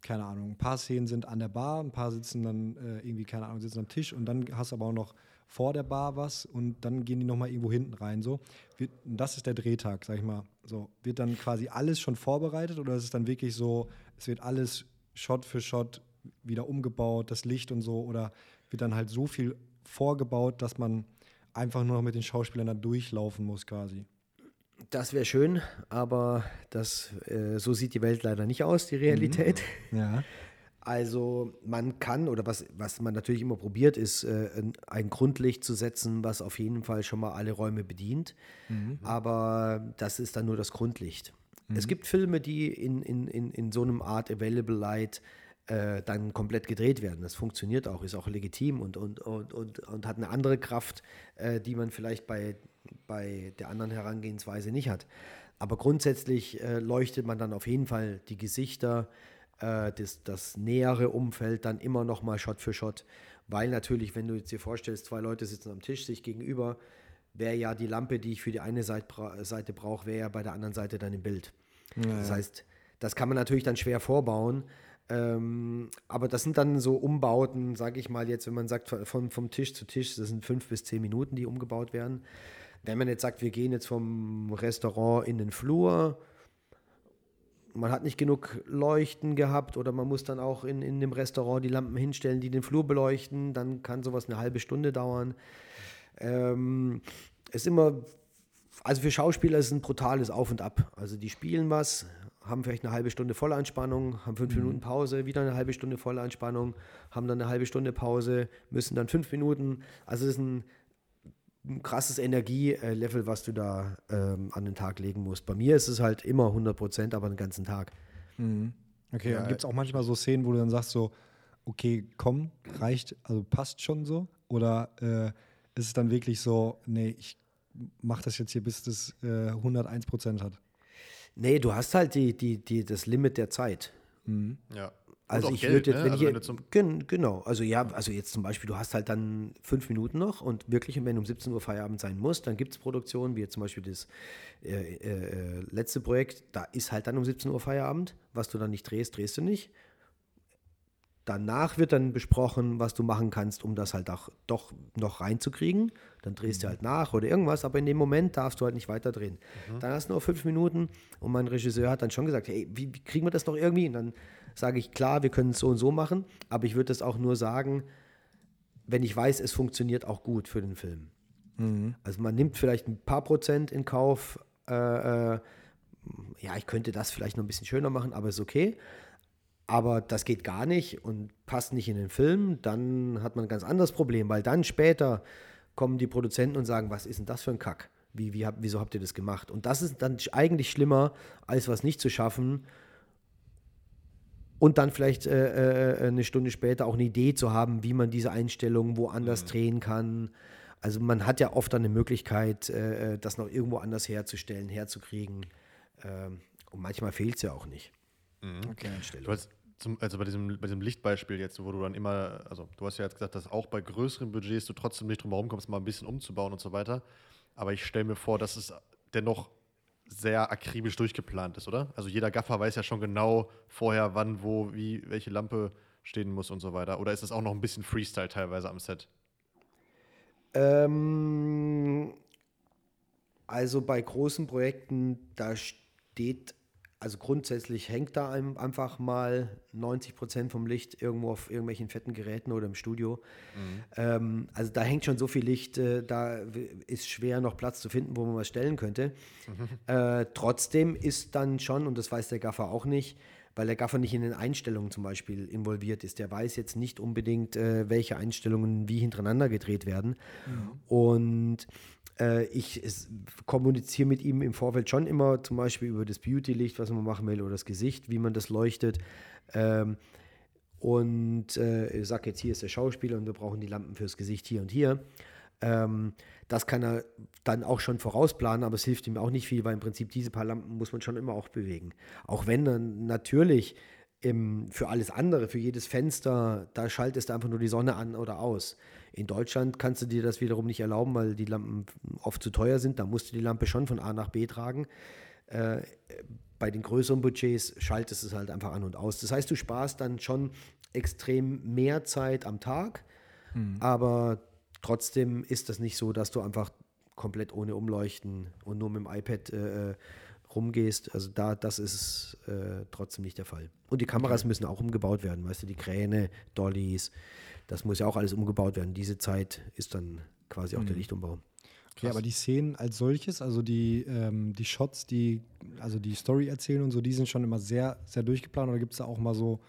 keine Ahnung, ein paar Szenen sind an der Bar, ein paar sitzen dann äh, irgendwie, keine Ahnung, sitzen am Tisch und dann hast du aber auch noch vor der Bar was und dann gehen die nochmal irgendwo hinten rein. So. Wird, das ist der Drehtag, sag ich mal. So, wird dann quasi alles schon vorbereitet oder ist es dann wirklich so, es wird alles Shot für Shot wieder umgebaut, das Licht und so, oder wird dann halt so viel vorgebaut, dass man einfach nur noch mit den Schauspielern da durchlaufen muss quasi? Das wäre schön, aber das, äh, so sieht die Welt leider nicht aus, die Realität. Ja. Also man kann, oder was, was man natürlich immer probiert, ist äh, ein, Grundlicht zu setzen, was auf jeden Fall schon mal alle Räume bedient. Aber das ist dann nur das Grundlicht. Es gibt Filme, die in, in, in, in so einem Art Available Light äh, dann komplett gedreht werden. Das funktioniert auch, ist auch legitim und, und, und, und, und hat eine andere Kraft, äh, die man vielleicht bei, bei der anderen Herangehensweise nicht hat. Aber grundsätzlich äh, leuchtet man dann auf jeden Fall die Gesichter, äh, das, das nähere Umfeld dann immer noch mal Shot für Shot. Weil natürlich, wenn du jetzt dir vorstellst, zwei Leute sitzen am Tisch sich gegenüber, wäre ja die Lampe, die ich für die eine Seite, bra Seite brauche, wäre ja bei der anderen Seite dann im Bild. Das heißt, das kann man natürlich dann schwer vorbauen. Ähm, aber das sind dann so Umbauten, sage ich mal jetzt, wenn man sagt, von, vom Tisch zu Tisch, das sind fünf bis zehn Minuten, die umgebaut werden. Wenn man jetzt sagt, wir gehen jetzt vom Restaurant in den Flur, man hat nicht genug Leuchten gehabt oder man muss dann auch in, in dem Restaurant die Lampen hinstellen, die den Flur beleuchten, dann kann sowas eine halbe Stunde dauern. Ähm, ist immer, also für Schauspieler ist es ein brutales Auf und Ab. Also die spielen was, haben vielleicht eine halbe Stunde Vollanspannung, haben fünf Minuten Pause, wieder eine halbe Stunde Vollanspannung, haben dann eine halbe Stunde Pause, müssen dann fünf Minuten. Also es ist ein krasses Energielevel, was du da ähm, an den Tag legen musst. Bei mir ist es halt immer 100 Prozent, aber den ganzen Tag. Okay, dann gibt es auch manchmal so Szenen, wo du dann sagst so, okay, komm, reicht, also passt schon so? Oder äh, ist es dann wirklich so, nee, ich mach das jetzt hier, bis das äh, 101 Prozent hat? Nee, du hast halt die, die, die, das Limit der Zeit. Ja. Also ich würde jetzt, ne? wenn also ich wenn du genau, also ja, also jetzt zum Beispiel, du hast halt dann fünf Minuten noch und wirklich, wenn um 17 Uhr Feierabend sein muss, dann gibt es Produktionen, wie jetzt zum Beispiel das äh, äh, letzte Projekt, da ist halt dann um 17 Uhr Feierabend, was du dann nicht drehst, drehst du nicht. Danach wird dann besprochen, was du machen kannst, um das halt auch doch noch reinzukriegen. Dann drehst du halt nach oder irgendwas, aber in dem Moment darfst du halt nicht weiter drehen. Dann hast du noch fünf Minuten und mein Regisseur hat dann schon gesagt, hey, wie, wie kriegen wir das noch irgendwie? Und dann sage ich, klar, wir können es so und so machen, aber ich würde das auch nur sagen, wenn ich weiß, es funktioniert auch gut für den Film. Also man nimmt vielleicht ein paar Prozent in Kauf, äh, äh, ja, ich könnte das vielleicht noch ein bisschen schöner machen, aber ist okay. Aber das geht gar nicht und passt nicht in den Film, dann hat man ein ganz anderes Problem, weil dann später kommen die Produzenten und sagen, was ist denn das für ein Kack? Wie, wie wieso habt ihr das gemacht? Und das ist dann eigentlich schlimmer, als was nicht zu schaffen und dann vielleicht äh, äh, eine Stunde später auch eine Idee zu haben, wie man diese Einstellungen woanders drehen kann. Also man hat ja oft dann eine Möglichkeit, äh, das noch irgendwo anders herzustellen, herzukriegen. Ähm, und manchmal fehlt es ja auch nicht. Okay. du hast zum, also bei diesem, bei diesem Lichtbeispiel jetzt, wo du dann immer, also du hast ja jetzt gesagt, dass auch bei größeren Budgets du trotzdem nicht drum herum kommst, mal ein bisschen umzubauen und so weiter. Aber ich stelle mir vor, dass es dennoch sehr akribisch durchgeplant ist, oder? Also jeder Gaffer weiß ja schon genau vorher, wann, wo, wie, welche Lampe stehen muss und so weiter. Oder ist es auch noch ein bisschen Freestyle teilweise am Set? Ähm, also bei großen Projekten, da steht, also grundsätzlich hängt da einem einfach mal 90 Prozent vom Licht irgendwo auf irgendwelchen fetten Geräten oder im Studio. Ähm, also da hängt schon so viel Licht, äh, da ist schwer noch Platz zu finden, wo man was stellen könnte. Äh, trotzdem ist dann schon, und das weiß der Gaffer auch nicht, weil der Gaffer nicht in den Einstellungen zum Beispiel involviert ist. Der weiß jetzt nicht unbedingt, äh, welche Einstellungen wie hintereinander gedreht werden. Und äh, ich es, kommuniziere mit ihm im Vorfeld schon immer zum Beispiel über das Beauty-Licht, was man machen will, oder das Gesicht, wie man das leuchtet. Ähm, und äh, ich sage jetzt, hier ist der Schauspieler und wir brauchen die Lampen fürs Gesicht hier und hier. Ähm, das kann er dann auch schon vorausplanen, aber es hilft ihm auch nicht viel, weil im Prinzip diese paar Lampen muss man schon immer auch bewegen. Auch wenn dann natürlich im, für alles andere, für jedes Fenster, da schaltest du einfach nur die Sonne an oder aus. In Deutschland kannst du dir das wiederum nicht erlauben, weil die Lampen oft zu teuer sind. Da musst du die Lampe schon von A nach B tragen. Äh, bei den größeren Budgets schaltest du es halt einfach an und aus. Das heißt, du sparst dann schon extrem mehr Zeit am Tag, aber trotzdem ist das nicht so, dass du einfach komplett ohne Umleuchten und nur mit dem iPad äh, äh, rumgehst. Also da, das ist äh, trotzdem nicht der Fall. Und die Kameras müssen auch umgebaut werden, weißt du, die Kräne, Dollys, das muss ja auch alles umgebaut werden. Diese Zeit ist dann quasi auch der Lichtumbau. Okay, aber die Szenen als solches, also die, ähm, die Shots, die, also die Story erzählen und so, die sind schon immer sehr, sehr durchgeplant oder gibt es da auch mal so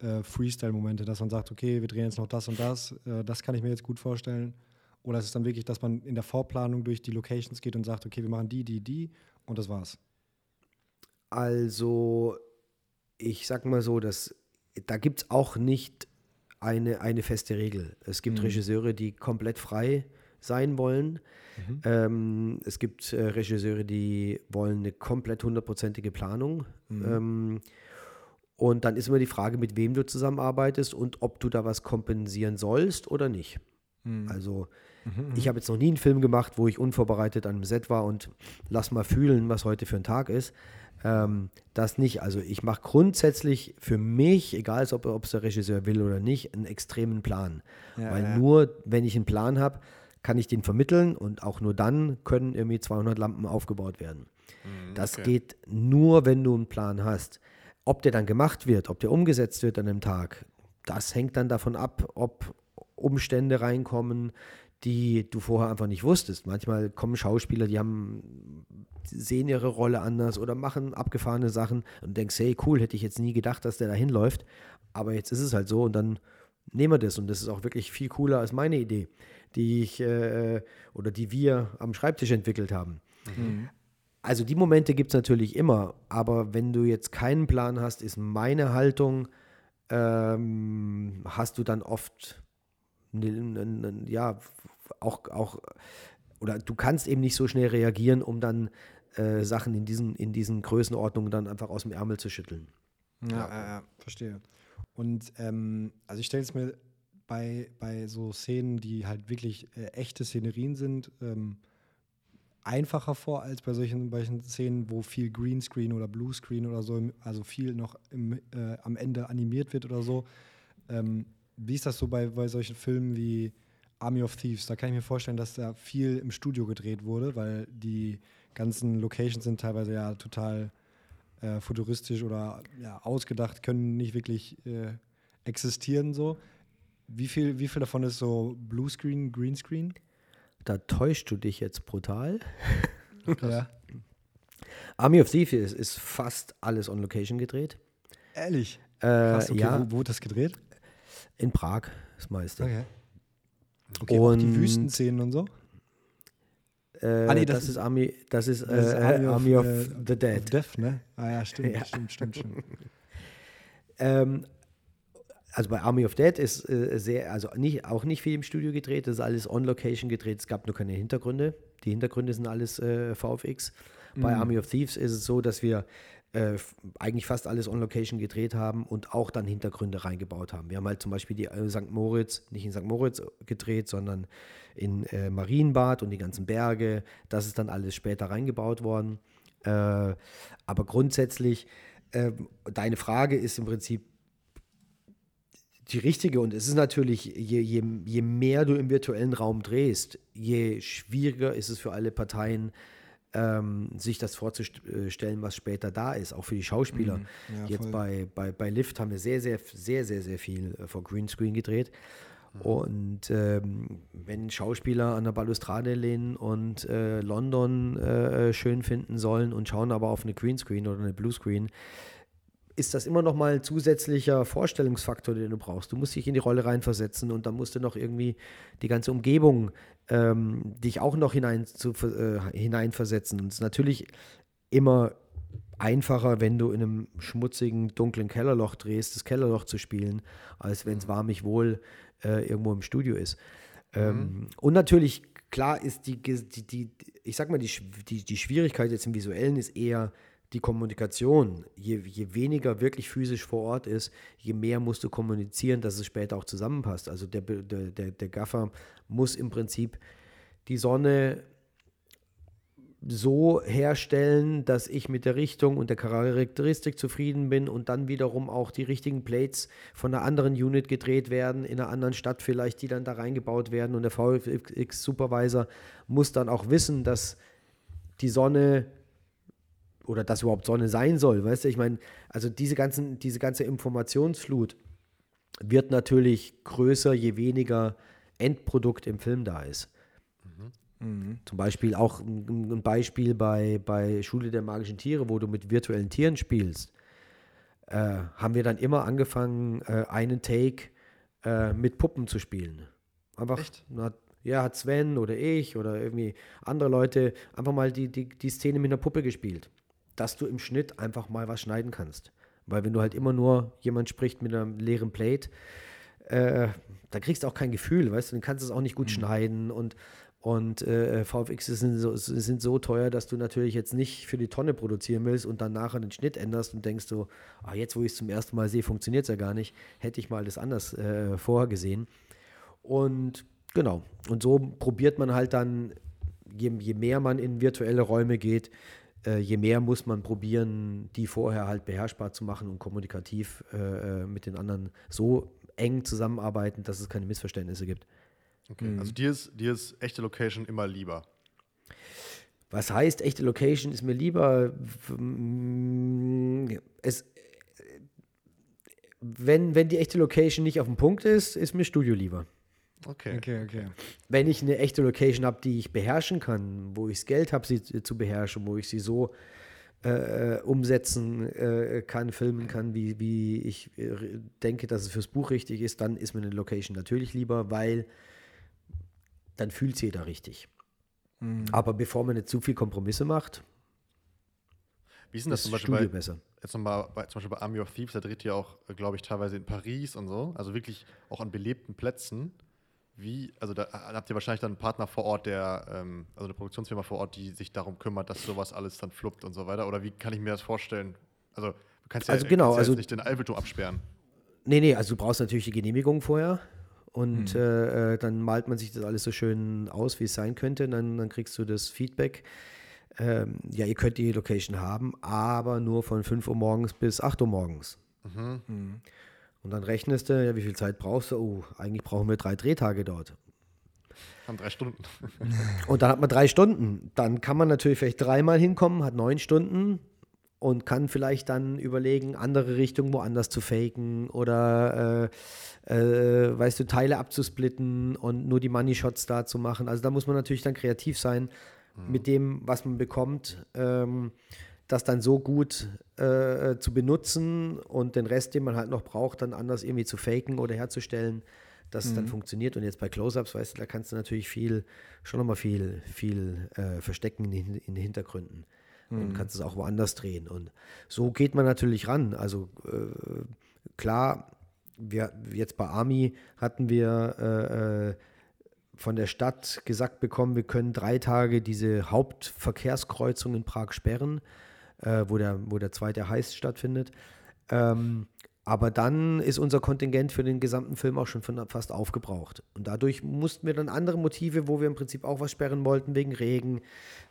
äh, Freestyle-Momente, dass man sagt, okay, wir drehen jetzt noch das und das, äh, das kann ich mir jetzt gut vorstellen. Oder ist es dann wirklich, dass man in der Vorplanung durch die Locations geht und sagt, okay, wir machen die, die, die und das war's? Also, ich sag mal so, dass, da gibt es auch nicht eine, eine feste Regel. Es gibt Mhm. Regisseure, die komplett frei sein wollen. Mhm. Ähm, es gibt äh, Regisseure, die wollen eine komplett hundertprozentige Planung. Mhm. Ähm, und dann ist immer die Frage, mit wem du zusammenarbeitest und ob du da was kompensieren sollst oder nicht. Mhm. Also ich habe jetzt noch nie einen Film gemacht, wo ich unvorbereitet an einem Set war und lass mal fühlen, was heute für ein Tag ist. Ähm, das nicht. Also ich mache grundsätzlich für mich, egal ob ob es der Regisseur will oder nicht, einen extremen Plan. Ja, Weil ja. nur, wenn ich einen Plan habe, kann ich den vermitteln und auch nur dann können irgendwie 200 Lampen aufgebaut werden. Das okay. geht nur, wenn du einen Plan hast. Ob der dann gemacht wird, ob der umgesetzt wird an einem Tag, das hängt dann davon ab, ob Umstände reinkommen, die du vorher einfach nicht wusstest. Manchmal kommen Schauspieler, die haben sehen ihre Rolle anders oder machen abgefahrene Sachen und denkst, hey, cool, hätte ich jetzt nie gedacht, dass der da hinläuft. Aber jetzt ist es halt so und dann nehmen wir das. Und das ist auch wirklich viel cooler als meine Idee, die ich äh, oder die wir am Schreibtisch entwickelt haben. Also die Momente gibt es natürlich immer, aber wenn du jetzt keinen Plan hast, ist meine Haltung, ähm, hast du dann oft, ne, ne, ne, ja, auch, auch, oder du kannst eben nicht so schnell reagieren, um dann äh, Sachen in diesen, in diesen Größenordnungen dann einfach aus dem Ärmel zu schütteln. Ja, ja, ja, verstehe. Und ähm, also ich stelle es mir bei, bei so Szenen, die halt wirklich äh, echte Szenerien sind, ähm, einfacher vor als bei solchen, bei solchen Szenen, wo viel Greenscreen oder Bluescreen oder so, also viel noch im, äh, am Ende animiert wird oder so. Ähm, wie ist das so bei, bei solchen Filmen wie Army of Thieves? Da kann ich mir vorstellen, dass da viel im Studio gedreht wurde, weil die ganzen Locations sind teilweise ja total äh, futuristisch oder ja, ausgedacht, können nicht wirklich äh, existieren so. Wie viel, wie viel davon ist so Bluescreen, Greenscreen? Da täuschst du dich jetzt brutal. Ja. Army of Thieves ist, ist fast alles on Location gedreht. Ehrlich? Äh, Krass, okay, ja, wo, wo wird das gedreht? in Prag das meiste. Okay. Okay, auch die Und- Wüstenszenen und so? Äh, Ah, nee, das, das ist Army, das ist, Das ist äh, Army, of, äh, the Dead. Of Death, ne? Ah ja, stimmt, Ja. stimmt, stimmt, stimmt. Ähm, also bei Army of Dead ist äh, sehr, also nicht, auch nicht viel im Studio gedreht, das ist alles on Location gedreht. Es gab nur keine Hintergründe. Die Hintergründe sind alles äh, VFX. Bei Army of Thieves ist es so, dass wir äh, eigentlich fast alles on Location gedreht haben und auch dann Hintergründe reingebaut haben. Wir haben halt zum Beispiel die äh, St. Moritz, nicht in St. Moritz gedreht, sondern in äh, Marienbad und die ganzen Berge. Das ist dann alles später reingebaut worden. Äh, aber grundsätzlich, äh, deine Frage ist im Prinzip die richtige und es ist natürlich, je, je, je mehr du im virtuellen Raum drehst, je schwieriger ist es für alle Parteien, ähm, sich das vorzustellen, was später da ist, auch für die Schauspieler. Mhm. Ja, Jetzt voll. bei, bei, bei Lift haben wir sehr, sehr, sehr, sehr, sehr viel äh, vor Greenscreen gedreht. Mhm. Und ähm, wenn Schauspieler an der Balustrade lehnen und äh, London äh, schön finden sollen und schauen aber auf eine Greenscreen oder eine Bluescreen, ist das immer noch mal ein zusätzlicher Vorstellungsfaktor, den du brauchst. Du musst dich in die Rolle reinversetzen und dann musst du noch irgendwie die ganze Umgebung ähm, dich auch noch hinein zu, äh, hineinversetzen. Und es ist natürlich immer einfacher, wenn du in einem schmutzigen, dunklen Kellerloch drehst, das Kellerloch zu spielen, als wenn es warmig wohl äh, irgendwo im Studio ist. Ähm, und natürlich, klar ist die, die, die ich sag mal, die, die, die Schwierigkeit jetzt im Visuellen ist eher die Kommunikation. Je, je weniger wirklich physisch vor Ort ist, je mehr musst du kommunizieren, dass es später auch zusammenpasst. Also der, der, der, der Gaffer muss im Prinzip die Sonne so herstellen, dass ich mit der Richtung und der Charakteristik zufrieden bin und dann wiederum auch die richtigen Plates von einer anderen Unit gedreht werden, in einer anderen Stadt vielleicht, die dann da reingebaut werden und der VFX-Supervisor muss dann auch wissen, dass die Sonne oder dass überhaupt Sonne sein soll, weißt du, ich meine, also diese, ganzen, diese ganze Informationsflut wird natürlich größer, je weniger Endprodukt im Film da ist. Zum Beispiel auch ein, ein Beispiel bei, bei Schule der magischen Tiere, wo du mit virtuellen Tieren spielst, äh, haben wir dann immer angefangen, äh, einen Take äh, mit Puppen zu spielen. Einfach, Echt? na, ja, hat Sven oder ich oder irgendwie andere Leute einfach mal die, die, die Szene mit einer Puppe gespielt. Dass du im Schnitt einfach mal was schneiden kannst. Weil wenn du halt immer nur jemand spricht mit einem leeren Plate, äh, da kriegst du auch kein Gefühl, weißt du, dann kannst du es auch nicht gut schneiden und, und äh, VFX sind so, sind so teuer, dass du natürlich jetzt nicht für die Tonne produzieren willst und dann nachher den Schnitt änderst und denkst so, ah, jetzt wo ich es zum ersten Mal sehe, funktioniert es ja gar nicht, hätte ich mal das anders äh, vorher gesehen. Und genau, und so probiert man halt dann, je, je mehr man in virtuelle Räume geht, äh, je mehr muss man probieren, die vorher halt beherrschbar zu machen und kommunikativ äh, äh, mit den anderen so eng zusammenarbeiten, dass es keine Missverständnisse gibt. Okay. Also dir ist, dir ist echte Location immer lieber. Was heißt, echte Location ist mir lieber. Es, wenn, wenn die echte Location nicht auf dem Punkt ist, ist mir Studio lieber. Okay. Okay, okay. Wenn ich eine echte Location habe, die ich beherrschen kann, wo ich das Geld habe, sie zu beherrschen, wo ich sie so äh, umsetzen äh, kann, filmen kann, wie, wie ich äh, denke, dass es fürs Buch richtig ist, dann ist mir eine Location natürlich lieber, weil dann fühlt es jeder richtig. Aber bevor man nicht zu viel Kompromisse macht, Wie ist denn das ist zum Beispiel Studio bei, besser. jetzt nochmal bei, zum Beispiel bei Army of Thieves, da dreht ihr auch, glaube ich, teilweise in Paris und so, also wirklich auch an belebten Plätzen. Wie, also da habt ihr wahrscheinlich dann einen Partner vor Ort, der, ähm, also eine Produktionsfirma vor Ort, die sich darum kümmert, dass sowas alles dann fluppt und so weiter. Oder wie kann ich mir das vorstellen? Also du kannst ja, Also genau, kannst ja also- jetzt nicht den Eiffelturm absperren. Nee, nee, also du brauchst natürlich die Genehmigung vorher. Und äh, äh, dann malt man sich das alles so schön aus, wie es sein könnte. Und dann, dann kriegst du das Feedback. Ähm, ja, ihr könnt die Location haben, aber nur von 5 Uhr morgens bis 8 Uhr morgens. Und dann rechnest du, ja, wie viel Zeit brauchst du? Oh, eigentlich brauchen wir drei Drehtage dort. Haben drei Stunden. Und dann hat man drei Stunden. Dann kann man natürlich vielleicht dreimal hinkommen, hat neun Stunden und kann vielleicht dann überlegen, andere Richtungen woanders zu faken oder äh, äh, weißt du, Teile abzusplitten und nur die Money Shots da zu machen. Also da muss man natürlich dann kreativ sein mit dem, was man bekommt, ähm, das dann so gut äh, zu benutzen und den Rest, den man halt noch braucht, dann anders irgendwie zu faken oder herzustellen, dass es dann funktioniert. Und jetzt bei Close-Ups, weißt du, da kannst du natürlich viel, schon nochmal viel, viel äh, verstecken in, den- in den Hintergründen. Und kannst es auch woanders drehen. Und so geht man natürlich ran. Also äh, klar, wir, jetzt bei Army hatten wir äh, äh, von der Stadt gesagt bekommen, wir können drei Tage diese Hauptverkehrskreuzung in Prag sperren, äh, wo, der, wo der zweite Heist stattfindet. Ähm, aber dann ist unser Kontingent für den gesamten Film auch schon von, fast aufgebraucht. Und dadurch mussten wir dann andere Motive, wo wir im Prinzip auch was sperren wollten, wegen Regen,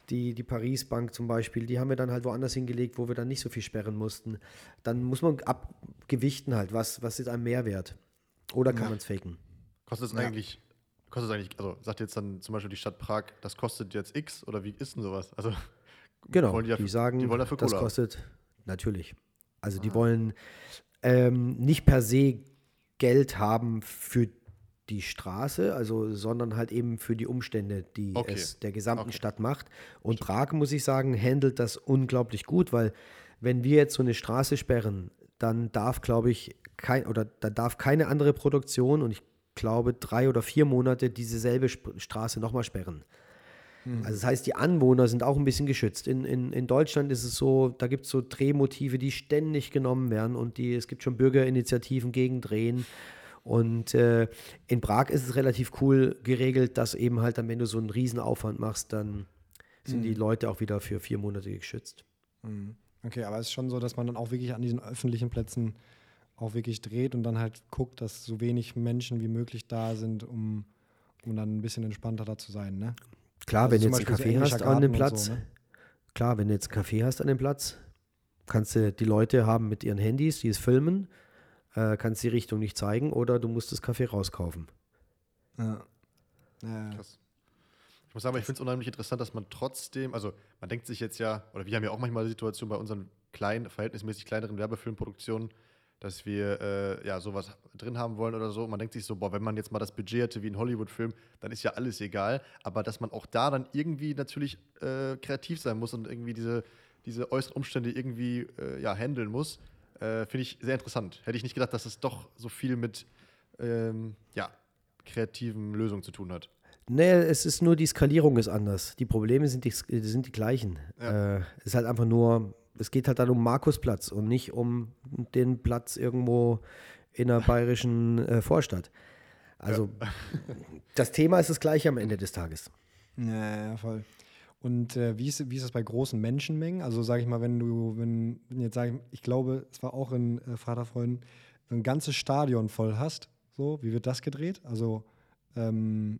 die, die Paris-Bank zum Beispiel, die haben wir dann halt woanders hingelegt, wo wir dann nicht so viel sperren mussten. Dann muss man abgewichten halt, was, was ist ein Mehrwert? Oder kann man es faken? Kostet es eigentlich, kostet es eigentlich, also sagt jetzt dann zum Beispiel die Stadt Prag, das kostet jetzt X oder wie ist denn sowas? Also Genau, die, dafür- sagen, die wollen dafür das kostet, natürlich. Also die wollen ähm, nicht per se Geld haben für die Straße, also, sondern halt eben für die Umstände, die Okay. es der gesamten Okay. Stadt macht. Und Prag, muss ich sagen, handelt das unglaublich gut, weil wenn wir jetzt so eine Straße sperren, dann darf, glaube ich, kein, oder da darf keine andere Produktion und ich glaube drei oder vier Monate diese selbe Sp Straße nochmal sperren. Also das heißt, die Anwohner sind auch ein bisschen geschützt. In, in, in Deutschland ist es so, da gibt es so Drehmotive, die ständig genommen werden und die, es gibt schon Bürgerinitiativen gegen Drehen. Und äh, in Prag ist es relativ cool geregelt, dass eben halt dann, wenn du so einen Riesenaufwand machst, dann sind die Leute auch wieder für vier Monate geschützt. Okay, aber es ist schon so, dass man dann auch wirklich an diesen öffentlichen Plätzen auch wirklich dreht und dann halt guckt, dass so wenig Menschen wie möglich da sind, um, um dann ein bisschen entspannter da zu sein, ne? Klar, Also wenn du jetzt einen Beispiel Café englischer hast an dem Garten Platz, so, ne? klar, wenn du jetzt einen Café hast an dem Platz, kannst du die Leute haben mit ihren Handys, die es filmen, äh, kannst die Richtung nicht zeigen oder du musst das Café rauskaufen. Ja. Ja. Krass. Ich muss sagen, ich finde es unheimlich interessant, dass man trotzdem, also man denkt sich jetzt ja, oder wir haben ja auch manchmal die Situation bei unseren kleinen, verhältnismäßig kleineren Werbefilmproduktionen, dass wir äh, ja sowas drin haben wollen oder so. Man denkt sich so, boah, wenn man jetzt mal das Budget hätte wie ein Hollywood-Film, dann ist ja alles egal. Aber dass man auch da dann irgendwie natürlich äh, kreativ sein muss und irgendwie diese, diese äußeren Umstände irgendwie äh, ja, handeln muss, äh, finde ich sehr interessant. Hätte ich nicht gedacht, dass es doch so viel mit ähm, ja, kreativen Lösungen zu tun hat. Nee, es ist nur die Skalierung ist anders. Die Probleme sind die, sind die gleichen. Ja. Äh, es ist halt einfach nur, es geht halt dann um Markusplatz und nicht um den Platz irgendwo in der bayerischen äh, Vorstadt. Also das Thema ist das gleiche am Ende des Tages. Ja, ja, voll. Und äh, wie, ist, wie ist das bei großen Menschenmengen? Also sage ich mal, wenn du, wenn, wenn jetzt sage ich, ich glaube, es war auch in äh, Vaterfreunden, wenn du ein ganzes Stadion voll hast, so, wie wird das gedreht? Also, ähm,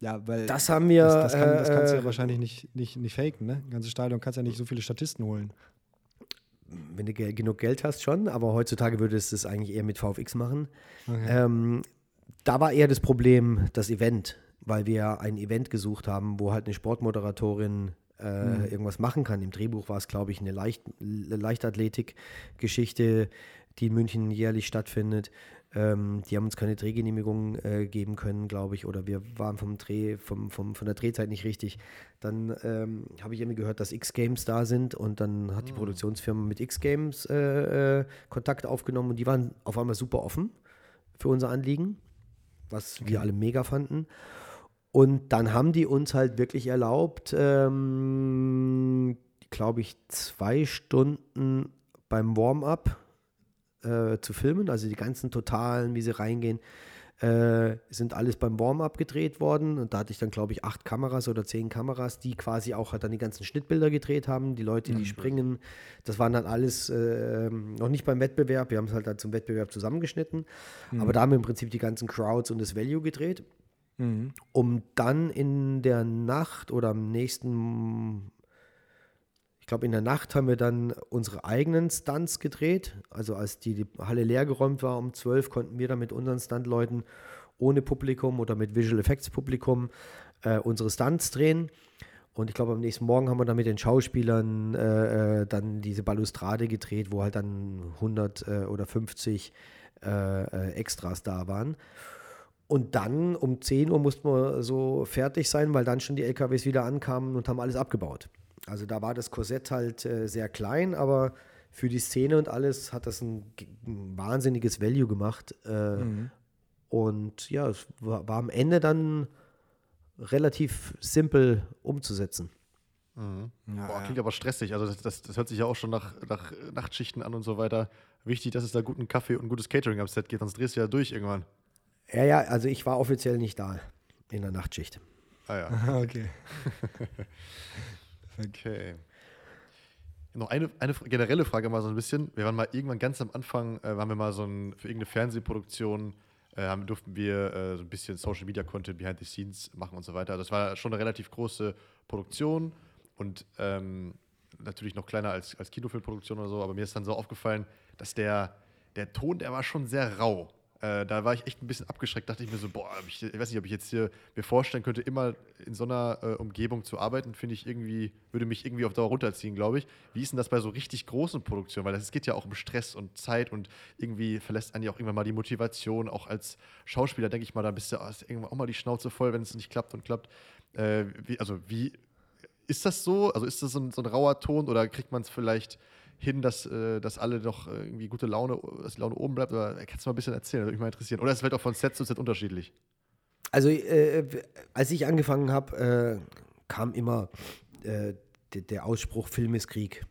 ja, weil Das haben wir. das, das, kann, das kannst du ja äh, wahrscheinlich nicht, nicht, nicht faken, ne? Ein ganzes Stadion kannst ja nicht so viele Statisten holen. wenn du ge genug Geld hast schon, aber heutzutage würdest du es eigentlich eher mit VFX machen. Okay. Ähm, da war eher das Problem das Event, weil wir ein Event gesucht haben, wo halt eine Sportmoderatorin äh, irgendwas machen kann. Im Drehbuch war es, glaube ich, eine Leicht Leichtathletik-Geschichte, die in München jährlich stattfindet. Ähm, die haben uns keine Drehgenehmigung äh, geben können, glaube ich, oder wir waren vom Dreh, vom, vom, von der Drehzeit nicht richtig. Dann ähm, habe ich irgendwie gehört, dass X-Games da sind und dann hat die Produktionsfirma mit X-Games äh, äh, Kontakt aufgenommen und die waren auf einmal super offen für unser Anliegen, was wir alle mega fanden. Und dann haben die uns halt wirklich erlaubt, ähm, glaube ich, zwei Stunden beim Warm-up äh, zu filmen. Also die ganzen Totalen, wie sie reingehen, äh, sind alles beim Warm-up gedreht worden. Und da hatte ich dann, glaube ich, acht Kameras oder zehn Kameras, die quasi auch halt dann die ganzen Schnittbilder gedreht haben. Die Leute, die springen, das waren dann alles äh, noch nicht beim Wettbewerb. Wir haben es halt dann zum Wettbewerb zusammengeschnitten. Aber da haben wir im Prinzip die ganzen Crowds und das Value gedreht um dann in der Nacht oder am nächsten, glaube in der Nacht haben wir dann unsere eigenen Stunts gedreht. Also als die, die Halle leergeräumt war um 12, konnten wir dann mit unseren Stuntleuten ohne Publikum oder mit Visual Effects Publikum äh, unsere Stunts drehen. Und ich glaube, am nächsten Morgen haben wir dann mit den Schauspielern äh, äh, dann diese Balustrade gedreht, wo halt dann 100 äh, oder 50 äh, äh, Extras da waren. Und dann um 10 Uhr mussten wir so fertig sein, weil dann schon die LKWs wieder ankamen und haben alles abgebaut. Also da war das Korsett halt äh, sehr klein, aber für die Szene und alles hat das ein, ein wahnsinniges Value gemacht. Äh, Und ja, es war, war am Ende dann relativ simpel umzusetzen. Boah, klingt aber stressig. Also das, das, das hört sich ja auch schon nach, nach Nachtschichten an und so weiter. Wichtig, dass es da guten Kaffee und gutes Catering am Set geht, sonst drehst du ja durch irgendwann. Ja, ja, also ich war offiziell nicht da in der Nachtschicht. Ah ja, okay. okay. Noch eine, eine generelle Frage mal so ein bisschen. Wir waren mal irgendwann ganz am Anfang, äh, waren wir mal so ein, für irgendeine Fernsehproduktion, äh, haben, durften wir äh, so ein bisschen Social Media Content behind the scenes machen und so weiter. Das war schon eine relativ große Produktion und ähm, natürlich noch kleiner als, als Kinofilmproduktion oder so, aber mir ist dann so aufgefallen, dass der, der Ton, der war schon sehr rau. Äh, da war ich echt ein bisschen abgeschreckt, dachte ich mir so, boah, ich, ich weiß nicht, ob ich jetzt hier mir vorstellen könnte, immer in so einer äh, Umgebung zu arbeiten, finde ich irgendwie, würde mich irgendwie auf Dauer runterziehen, glaube ich. Wie ist denn das bei so richtig großen Produktionen? Weil es geht ja auch um Stress und Zeit und irgendwie verlässt einen ja auch irgendwann mal die Motivation. Auch als Schauspieler denke ich mal, da bist du hast irgendwann auch mal die Schnauze voll, wenn es nicht klappt und klappt. Äh, wie, also wie ist das so? Also ist das so ein, so ein rauer Ton oder kriegt man es vielleicht hin, dass, äh, dass alle noch äh, irgendwie gute Laune, dass die Laune oben bleibt? Oder kannst du mal ein bisschen erzählen? Das würde mich mal interessieren. Oder ist es vielleicht auch von Set zu Set unterschiedlich? Also, äh, als ich angefangen habe, äh, kam immer äh, der, der Ausspruch, Film ist Krieg.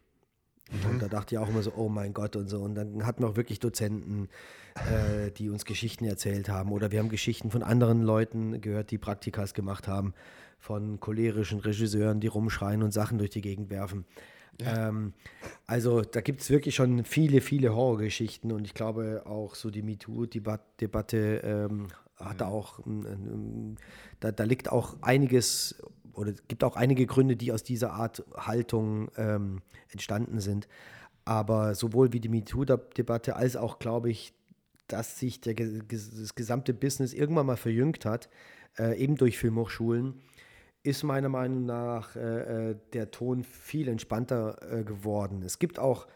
Und da dachte ich auch immer so, oh mein Gott und so. Und dann hatten wir auch wirklich Dozenten, äh, die uns Geschichten erzählt haben. Oder wir haben Geschichten von anderen Leuten gehört, die Praktikas gemacht haben, von cholerischen Regisseuren, die rumschreien und Sachen durch die Gegend werfen. Ähm, also da gibt es wirklich schon viele, viele Horrorgeschichten und ich glaube auch so die MeToo-Debatte ähm, hat da auch, ähm, da, da liegt auch einiges oder es gibt auch einige Gründe, die aus dieser Art Haltung ähm, entstanden sind. Aber sowohl wie die MeToo-Debatte als auch, glaube ich, dass sich der, das gesamte Business irgendwann mal verjüngt hat, äh, eben durch Filmhochschulen, ist meiner Meinung nach äh, äh, der Ton viel entspannter äh, geworden. Es gibt auch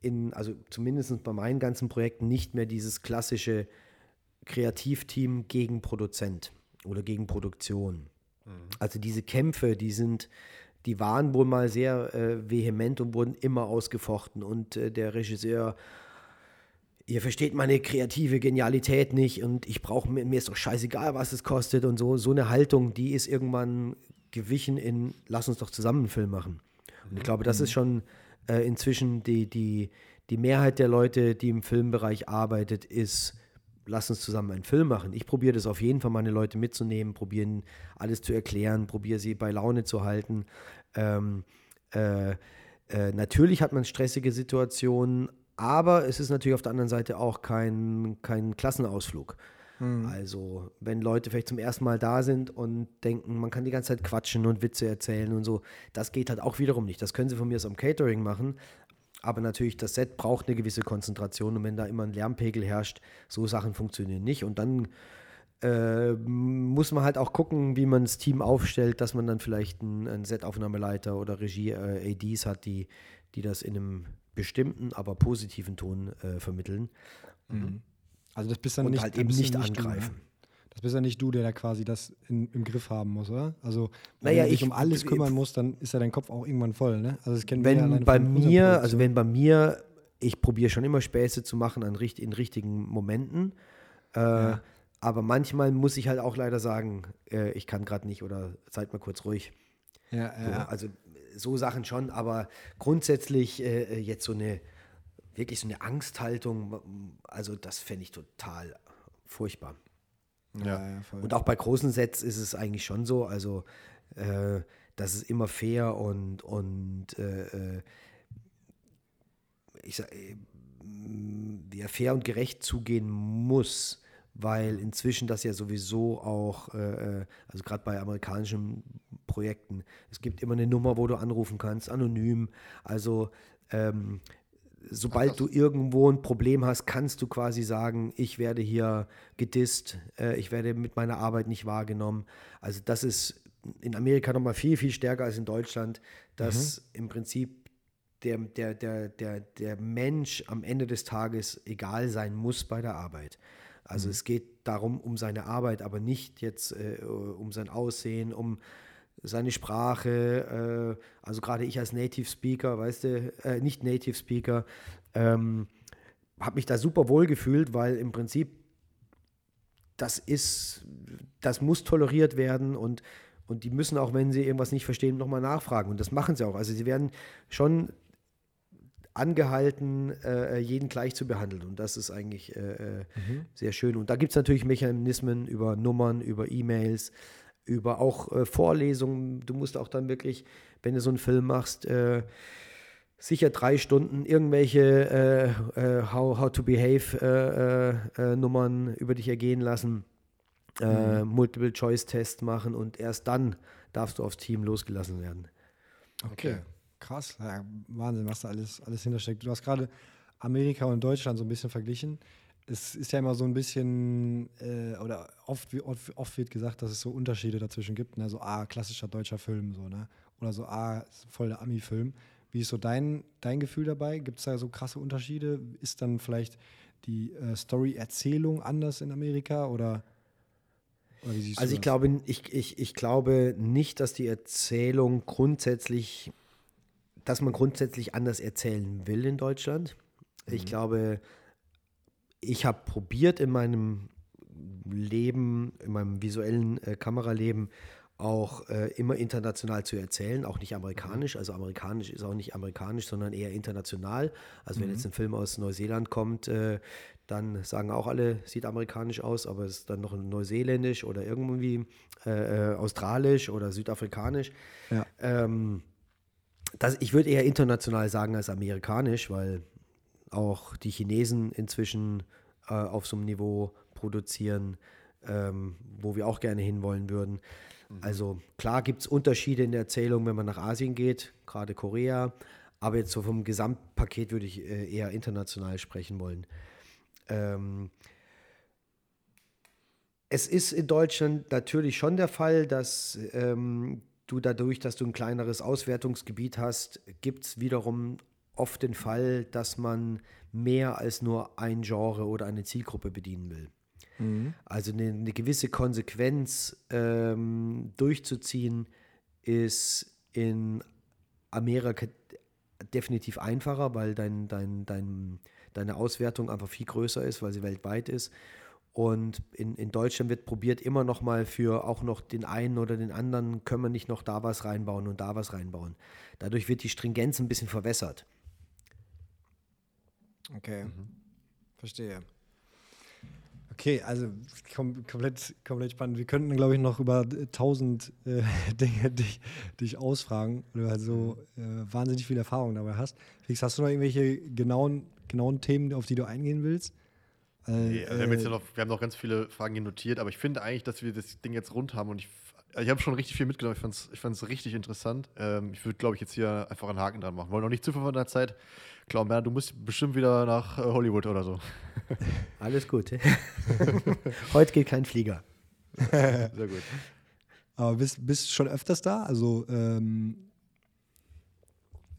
in, also zumindest bei meinen ganzen Projekten, nicht mehr dieses klassische Kreativteam gegen Produzent oder gegen Produktion. Also diese Kämpfe, die sind, die waren wohl mal sehr äh, vehement und wurden immer ausgefochten. Und äh, der Regisseur, ihr versteht meine kreative Genialität nicht und ich brauche mir, mir ist doch scheißegal, was es kostet und so. So eine Haltung, die ist irgendwann gewichen in, lass uns doch zusammen einen Film machen. Und ich glaube, das ist schon äh, inzwischen die, die, die Mehrheit der Leute, die im Filmbereich arbeitet, ist, lass uns zusammen einen Film machen. Ich probiere das auf jeden Fall, meine Leute mitzunehmen, probieren alles zu erklären, probiere sie bei Laune zu halten. Ähm, äh, äh, natürlich hat man stressige Situationen, aber es ist natürlich auf der anderen Seite auch kein, kein Klassenausflug. Also, wenn Leute vielleicht zum ersten Mal da sind und denken, man kann die ganze Zeit quatschen und Witze erzählen und so, das geht halt auch wiederum nicht. Das können sie von mir aus am Catering machen, aber natürlich, das Set braucht eine gewisse Konzentration und wenn da immer ein Lärmpegel herrscht, so Sachen funktionieren nicht. Und dann äh, muss man halt auch gucken, wie man das Team aufstellt, dass man dann vielleicht einen, einen Setaufnahmeleiter oder Regie-ADs hat, die, die das in einem bestimmten, aber positiven Ton äh, vermitteln. Also das bist dann Und nicht, halt eben nicht du, angreifen. ne? Das bist ja nicht du, der da quasi das in, im Griff haben muss, oder? Also Naja, wenn du dich ich- um alles kümmern musst, dann ist ja dein Kopf auch irgendwann voll, ne? Also das kennen wir ja wenn bei mir, also wenn bei mir, ich probiere schon immer Späße zu machen an, in richtigen Momenten. Äh, Aber manchmal muss ich halt auch leider sagen, äh, ich kann gerade nicht oder seid mal kurz ruhig. ja, So, ja, Also so Sachen schon, aber grundsätzlich äh, jetzt so eine, wirklich so eine Angsthaltung, also das fände ich total furchtbar. ja, ja, voll. Und auch bei großen Sets ist es eigentlich schon so, also äh, das ist immer fair und, und äh, äh, ich sag, äh, ja, fair und gerecht zugehen muss, weil inzwischen das ja sowieso auch, äh, äh, also gerade bei amerikanischen Projekten, es gibt immer eine Nummer, wo du anrufen kannst, anonym. Also ähm, sobald du irgendwo ein Problem hast, kannst du quasi sagen, ich werde hier gedisst, äh, ich werde mit meiner Arbeit nicht wahrgenommen. Also das ist in Amerika nochmal viel, viel stärker als in Deutschland, dass im Prinzip der, der, der, der, der Mensch am Ende des Tages egal sein muss bei der Arbeit. Also es geht darum, um seine Arbeit, aber nicht jetzt äh, um sein Aussehen, um seine Sprache. Äh, also gerade ich als Native Speaker, weißt du, äh, nicht Native Speaker, ähm, habe mich da super wohl gefühlt, weil im Prinzip das ist, das muss toleriert werden und, und die müssen auch, wenn sie irgendwas nicht verstehen, nochmal nachfragen. Und das machen sie auch. Also sie werden schon angehalten, äh, jeden gleich zu behandeln. Und das ist eigentlich äh, äh, sehr schön. Und da gibt es natürlich Mechanismen über Nummern, über E-Mails, über auch äh, Vorlesungen. Du musst auch dann wirklich, wenn du so einen Film machst, äh, sicher drei Stunden irgendwelche äh, äh, How, how to Behave äh, äh, Nummern über dich ergehen lassen, äh, Multiple-Choice-Test machen und erst dann darfst du aufs Team losgelassen werden. Okay. Krass. Ja, Wahnsinn, was da alles, alles hintersteckt. Du hast gerade Amerika und Deutschland so ein bisschen verglichen. Es ist ja immer so ein bisschen, äh, oder oft, oft, oft wird gesagt, dass es so Unterschiede dazwischen gibt. Ne? So, ah, klassischer deutscher Film, so, ne? Oder so, ah, voll der Ami-Film. Wie ist so dein, dein Gefühl dabei? Gibt es da so krasse Unterschiede? Ist dann vielleicht die äh, Story-Erzählung anders in Amerika oder, oder Also ich glaube, ich, ich, ich glaube nicht, dass die Erzählung grundsätzlich, dass man grundsätzlich anders erzählen will in Deutschland. Ich glaube, ich habe probiert in meinem Leben, in meinem visuellen äh, Kameraleben auch äh, immer international zu erzählen, auch nicht amerikanisch. Also amerikanisch ist auch nicht amerikanisch, sondern eher international. Also wenn jetzt ein Film aus Neuseeland kommt, äh, dann sagen auch alle, sieht amerikanisch aus, aber es ist dann noch neuseeländisch oder irgendwie äh, äh, australisch oder südafrikanisch. Ja. Ähm, das, ich würde eher international sagen als amerikanisch, weil auch die Chinesen inzwischen äh, auf so einem Niveau produzieren, ähm, wo wir auch gerne hinwollen würden. Also klar gibt es Unterschiede in der Erzählung, wenn man nach Asien geht, gerade Korea, aber jetzt so vom Gesamtpaket würde ich äh, eher international sprechen wollen. Ähm, es ist in Deutschland natürlich schon der Fall, dass ähm, du dadurch, dass du ein kleineres Auswertungsgebiet hast, gibt es wiederum oft den Fall, dass man mehr als nur ein Genre oder eine Zielgruppe bedienen will. Also eine, eine, gewisse Konsequenz ähm, durchzuziehen, ist in Amerika definitiv einfacher, weil dein, dein, dein, deine Auswertung einfach viel größer ist, weil sie weltweit ist. Und in, in Deutschland wird probiert immer noch mal für auch noch den einen oder den anderen, können wir nicht noch da was reinbauen und da was reinbauen. Dadurch wird die Stringenz ein bisschen verwässert. Okay, mhm. verstehe. Okay, also kom komplett, komplett spannend. Wir könnten, glaube ich, noch über tausend äh, Dinge dich, dich ausfragen, weil du halt so äh, wahnsinnig viel Erfahrung dabei hast. Felix, hast du noch irgendwelche genauen, genauen Themen, auf die du eingehen willst? Äh, nee, also wir, haben jetzt ja noch, wir haben noch ganz viele Fragen hier notiert, aber ich finde eigentlich, dass wir das Ding jetzt rund haben und ich, ich habe schon richtig viel mitgenommen. Ich fand es ich richtig interessant. Ähm, ich würde, glaube ich, jetzt hier einfach einen Haken dran machen. Wollen noch nicht zu viel von der Zeit klauen. Bernhard, du musst bestimmt wieder nach äh, Hollywood oder so. Alles gut. Heute geht kein Flieger. Sehr gut. Aber bist, du schon öfters da? Also ähm,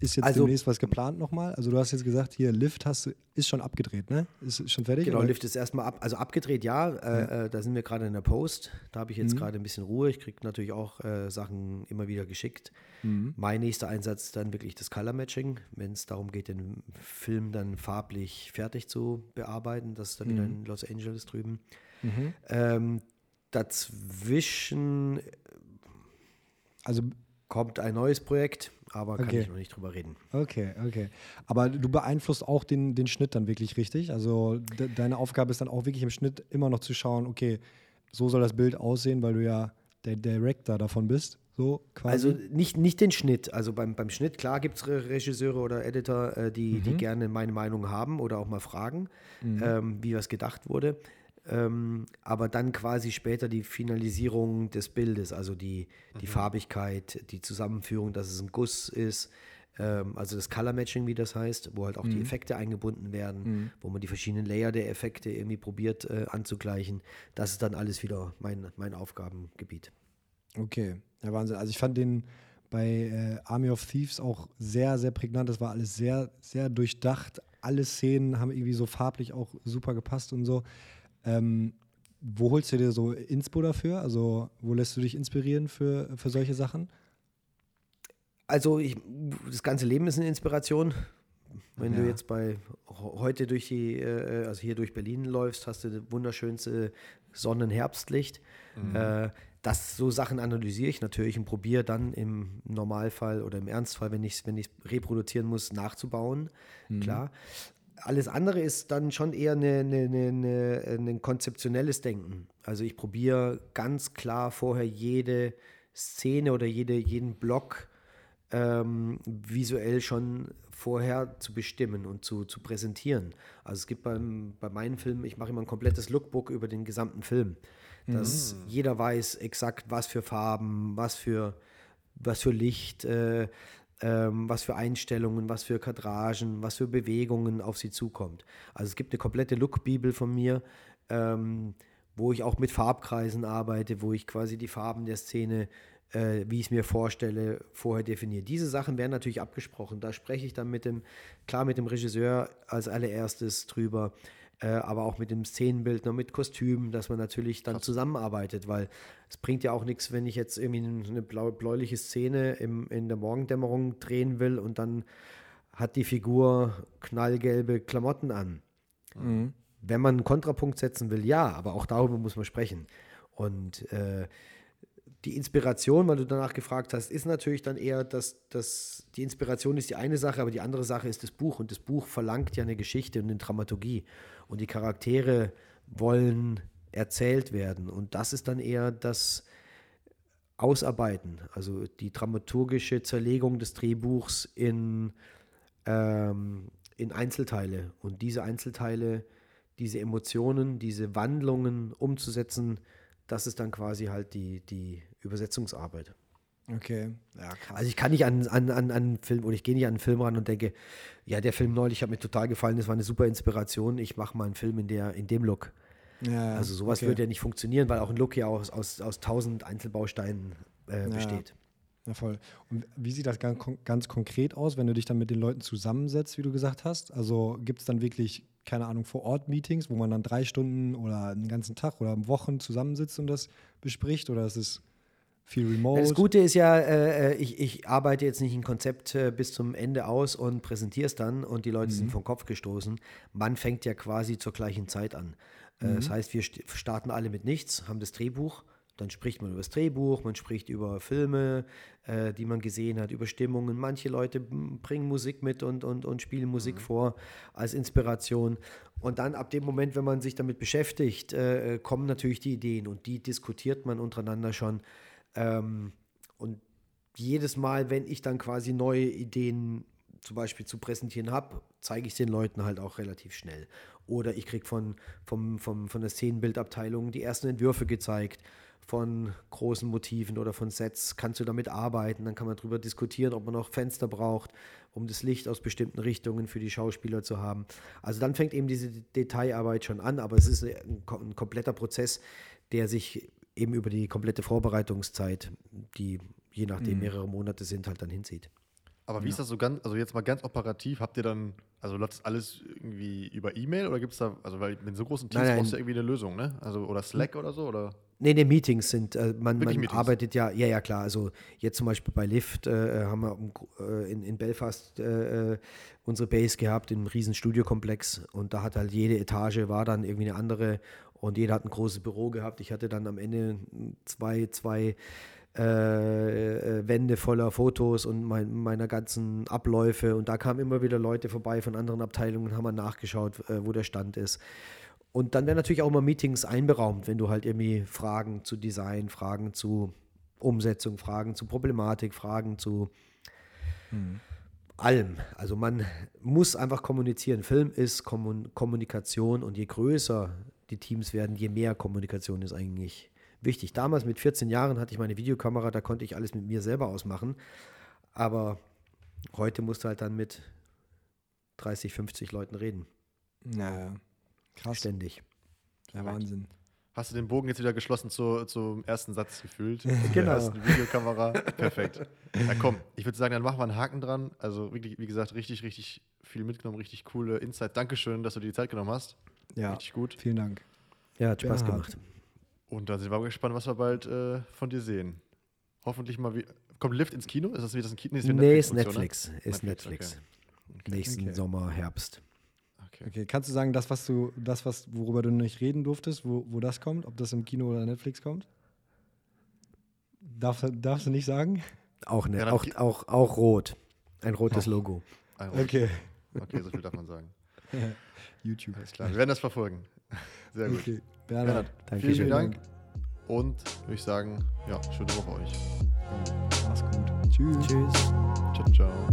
ist jetzt also, demnächst was geplant nochmal? Also du hast jetzt gesagt, hier Lift hast, ist schon abgedreht, ne? Ist schon fertig? Genau, oder? Lift ist erstmal ab, also abgedreht, ja. Äh, äh, da sind wir gerade in der Post. Da habe ich jetzt mhm. gerade ein bisschen Ruhe. Ich kriege natürlich auch äh, Sachen immer wieder geschickt. Mhm. Mein nächster Einsatz ist dann wirklich das Color Matching, wenn es darum geht, den Film dann farblich fertig zu bearbeiten. Das ist dann mhm. wieder in Los Angeles drüben. Mhm. Ähm, dazwischen also kommt ein neues Projekt aber kann okay. ich noch nicht drüber reden. Okay, okay. Aber du beeinflusst auch den, den Schnitt dann wirklich richtig? Also de deine Aufgabe ist dann auch wirklich im Schnitt immer noch zu schauen, okay, so soll das Bild aussehen, weil du ja der Director davon bist. So quasi. Also nicht, nicht den Schnitt. Also beim, beim Schnitt, klar gibt es Regisseure oder Editor, äh, die, mhm. die gerne meine Meinung haben oder auch mal fragen, mhm. ähm, wie was gedacht wurde. Ähm, aber dann quasi später die Finalisierung des Bildes, also die, die mhm. Farbigkeit, die Zusammenführung, dass es ein Guss ist, ähm, also das Color Matching, wie das heißt, wo halt auch mhm. die Effekte eingebunden werden, mhm. wo man die verschiedenen Layer der Effekte irgendwie probiert äh, anzugleichen. Das ist dann alles wieder mein, mein Aufgabengebiet. Okay, ja Wahnsinn. Also ich fand den bei äh, Army of Thieves auch sehr, sehr prägnant. Das war alles sehr, sehr durchdacht. Alle Szenen haben irgendwie so farblich auch super gepasst und so. Ähm, wo holst du dir so Inspo dafür? Also, wo lässt du dich inspirieren für, für solche Sachen? Also, ich, das ganze Leben ist eine Inspiration. Wenn ja. du jetzt bei heute durch die, äh, also hier durch Berlin läufst, hast du das wunderschönste Sonnenherbstlicht. Mhm. Äh, das so Sachen analysiere ich natürlich und probiere dann im Normalfall oder im Ernstfall, wenn ich es wenn reproduzieren muss, nachzubauen. Mhm. Klar alles andere ist dann schon eher eine, eine, eine, ein konzeptionelles Denken. Also ich probiere ganz klar vorher jede Szene oder jede, jeden Block ähm, visuell schon vorher zu bestimmen und zu, zu präsentieren. Also es gibt beim, bei meinen Filmen, ich mache immer ein komplettes Lookbook über den gesamten Film, dass mhm. jeder weiß exakt, was für Farben, was für, was für Licht, äh, ähm, was für Einstellungen, was für Kadragen, was für Bewegungen auf sie zukommt. Also es gibt eine komplette Look-Bibel von mir, ähm, wo ich auch mit Farbkreisen arbeite, wo ich quasi die Farben der Szene, äh, wie ich es mir vorstelle, vorher definiere. Diese Sachen werden natürlich abgesprochen. Da spreche ich dann mit dem, klar mit dem Regisseur als allererstes drüber aber auch mit dem Szenenbildner, mit Kostümen, dass man natürlich dann Krass. zusammenarbeitet, weil es bringt ja auch nichts, wenn ich jetzt irgendwie eine blau bläuliche Szene im, in der Morgendämmerung drehen will und dann hat die Figur knallgelbe Klamotten an. Mhm. Wenn man einen Kontrapunkt setzen will, ja, aber auch darüber muss man sprechen. Und äh, die Inspiration, weil du danach gefragt hast, ist natürlich dann eher, dass, dass die Inspiration ist die eine Sache, aber die andere Sache ist das Buch. Und das Buch verlangt ja eine Geschichte und eine Dramaturgie. Und die Charaktere wollen erzählt werden. Und das ist dann eher das Ausarbeiten, also die dramaturgische Zerlegung des Drehbuchs in, ähm, in Einzelteile. Und diese Einzelteile, diese Emotionen, diese Wandlungen umzusetzen, das ist dann quasi halt die, die Übersetzungsarbeit. Okay, ja, krass. Also ich kann nicht an, an, an, an einen Film oder ich gehe nicht an einen Film ran und denke, ja, der Film neulich hat mir total gefallen, das war eine super Inspiration, ich mache mal einen Film in, der, in dem Look. Ja, also sowas okay. würde ja nicht funktionieren, weil auch ein Look ja aus, aus, aus tausend Einzelbausteinen äh, besteht. Ja, voll. Und wie sieht das ganz, ganz konkret aus, wenn du dich dann mit den Leuten zusammensetzt, wie du gesagt hast? Also gibt es dann wirklich, keine Ahnung, vor Ort Meetings, wo man dann drei Stunden oder einen ganzen Tag oder Wochen zusammensitzt und das bespricht? Oder ist es viel remote? Das Gute ist ja, äh, ich, ich arbeite jetzt nicht ein Konzept äh, bis zum Ende aus und präsentiere es dann und die Leute sind vom Kopf gestoßen. Man fängt ja quasi zur gleichen Zeit an. Äh, Das heißt, wir st starten alle mit nichts, haben das Drehbuch, dann spricht man über das Drehbuch, man spricht über Filme, äh, die man gesehen hat, über Stimmungen. Manche Leute bringen Musik mit und, und, und spielen Musik vor als Inspiration. Und dann ab dem Moment, wenn man sich damit beschäftigt, äh, kommen natürlich die Ideen und die diskutiert man untereinander schon. Ähm, und jedes Mal, wenn ich dann quasi neue Ideen zum Beispiel zu präsentieren habe, zeige ich den Leuten halt auch relativ schnell. Oder ich kriege von, vom, vom, von der Szenenbildabteilung die ersten Entwürfe gezeigt von großen Motiven oder von Sets. Kannst du damit arbeiten? Dann kann man darüber diskutieren, ob man noch Fenster braucht, um das Licht aus bestimmten Richtungen für die Schauspieler zu haben. Also dann fängt eben diese Detailarbeit schon an, aber es ist ein, ein kompletter Prozess, der sich eben über die komplette Vorbereitungszeit, die je nachdem mehrere Monate sind, halt dann hinzieht. Aber wie ist das so ganz, also jetzt mal ganz operativ, habt ihr dann, also läuft das alles irgendwie über E-Mail oder gibt es da, also weil mit so großen Teams Nein, nein. brauchst du irgendwie eine Lösung, ne? Also oder Slack oder so, oder? Nee, nee, Meetings sind, äh, man, man Meetings? arbeitet ja, ja, ja, klar. Also jetzt zum Beispiel bei Lyft äh, haben wir äh, in, in Belfast äh, äh, unsere Base gehabt, im riesen Studiokomplex und da hat halt jede Etage war dann irgendwie eine andere und jeder hat ein großes Büro gehabt. Ich hatte dann am Ende zwei, zwei äh, äh, Wände voller Fotos und mein, meiner ganzen Abläufe und da kamen immer wieder Leute vorbei von anderen Abteilungen und haben mal nachgeschaut, äh, wo der Stand ist. Und dann werden natürlich auch immer Meetings einberaumt, wenn du halt irgendwie Fragen zu Design, Fragen zu Umsetzung, Fragen zu Problematik, Fragen zu allem. Also man muss einfach kommunizieren. Film ist Kommun Kommunikation und je größer die Teams werden, je mehr Kommunikation ist eigentlich wichtig. Damals mit 14 Jahren hatte ich meine Videokamera, da konnte ich alles mit mir selber ausmachen. Aber heute musst du halt dann mit 30, 50 Leuten reden. Ja, krass. Ständig. Ja, Wahnsinn. Hast du den Bogen jetzt wieder geschlossen zu, zum ersten Satz gefühlt? Genau. Der ersten Videokamera. Perfekt. Na komm, ich würde sagen, dann machen wir einen Haken dran. Also wirklich, wie gesagt, richtig, richtig viel mitgenommen, richtig coole Insight. Dankeschön, dass du dir die Zeit genommen hast. Ja, Richtig gut. vielen Dank. Ja, hat Spaß Bernhard. gemacht. Und dann sind wir gespannt, was wir bald äh, von dir sehen. Hoffentlich mal wie. Kommt Lift ins Kino? Ist das wieder das ein Kino? das Nee, ist Netflix-Produktion, Netflix. Ist Netflix. Nächsten Okay. Sommer, Herbst. Okay. Okay, kannst du sagen, das, was du, das, was, worüber du nicht reden durftest, wo, wo das kommt, ob das im Kino oder Netflix kommt? Darf, darfst du nicht sagen? Auch, ne, Ja, auch, auch, auch rot. Ein rotes Logo. Ah, Okay. okay, so viel darf man sagen. YouTube. Alles klar. Wir werden das verfolgen. Sehr gut. Okay. Bernhard, Bernhard, Danke vielen, vielen Dank. Und würde ich sagen, ja, schöne Woche euch. mach's gut. Tschüss. Tschüss. Ciao, ciao.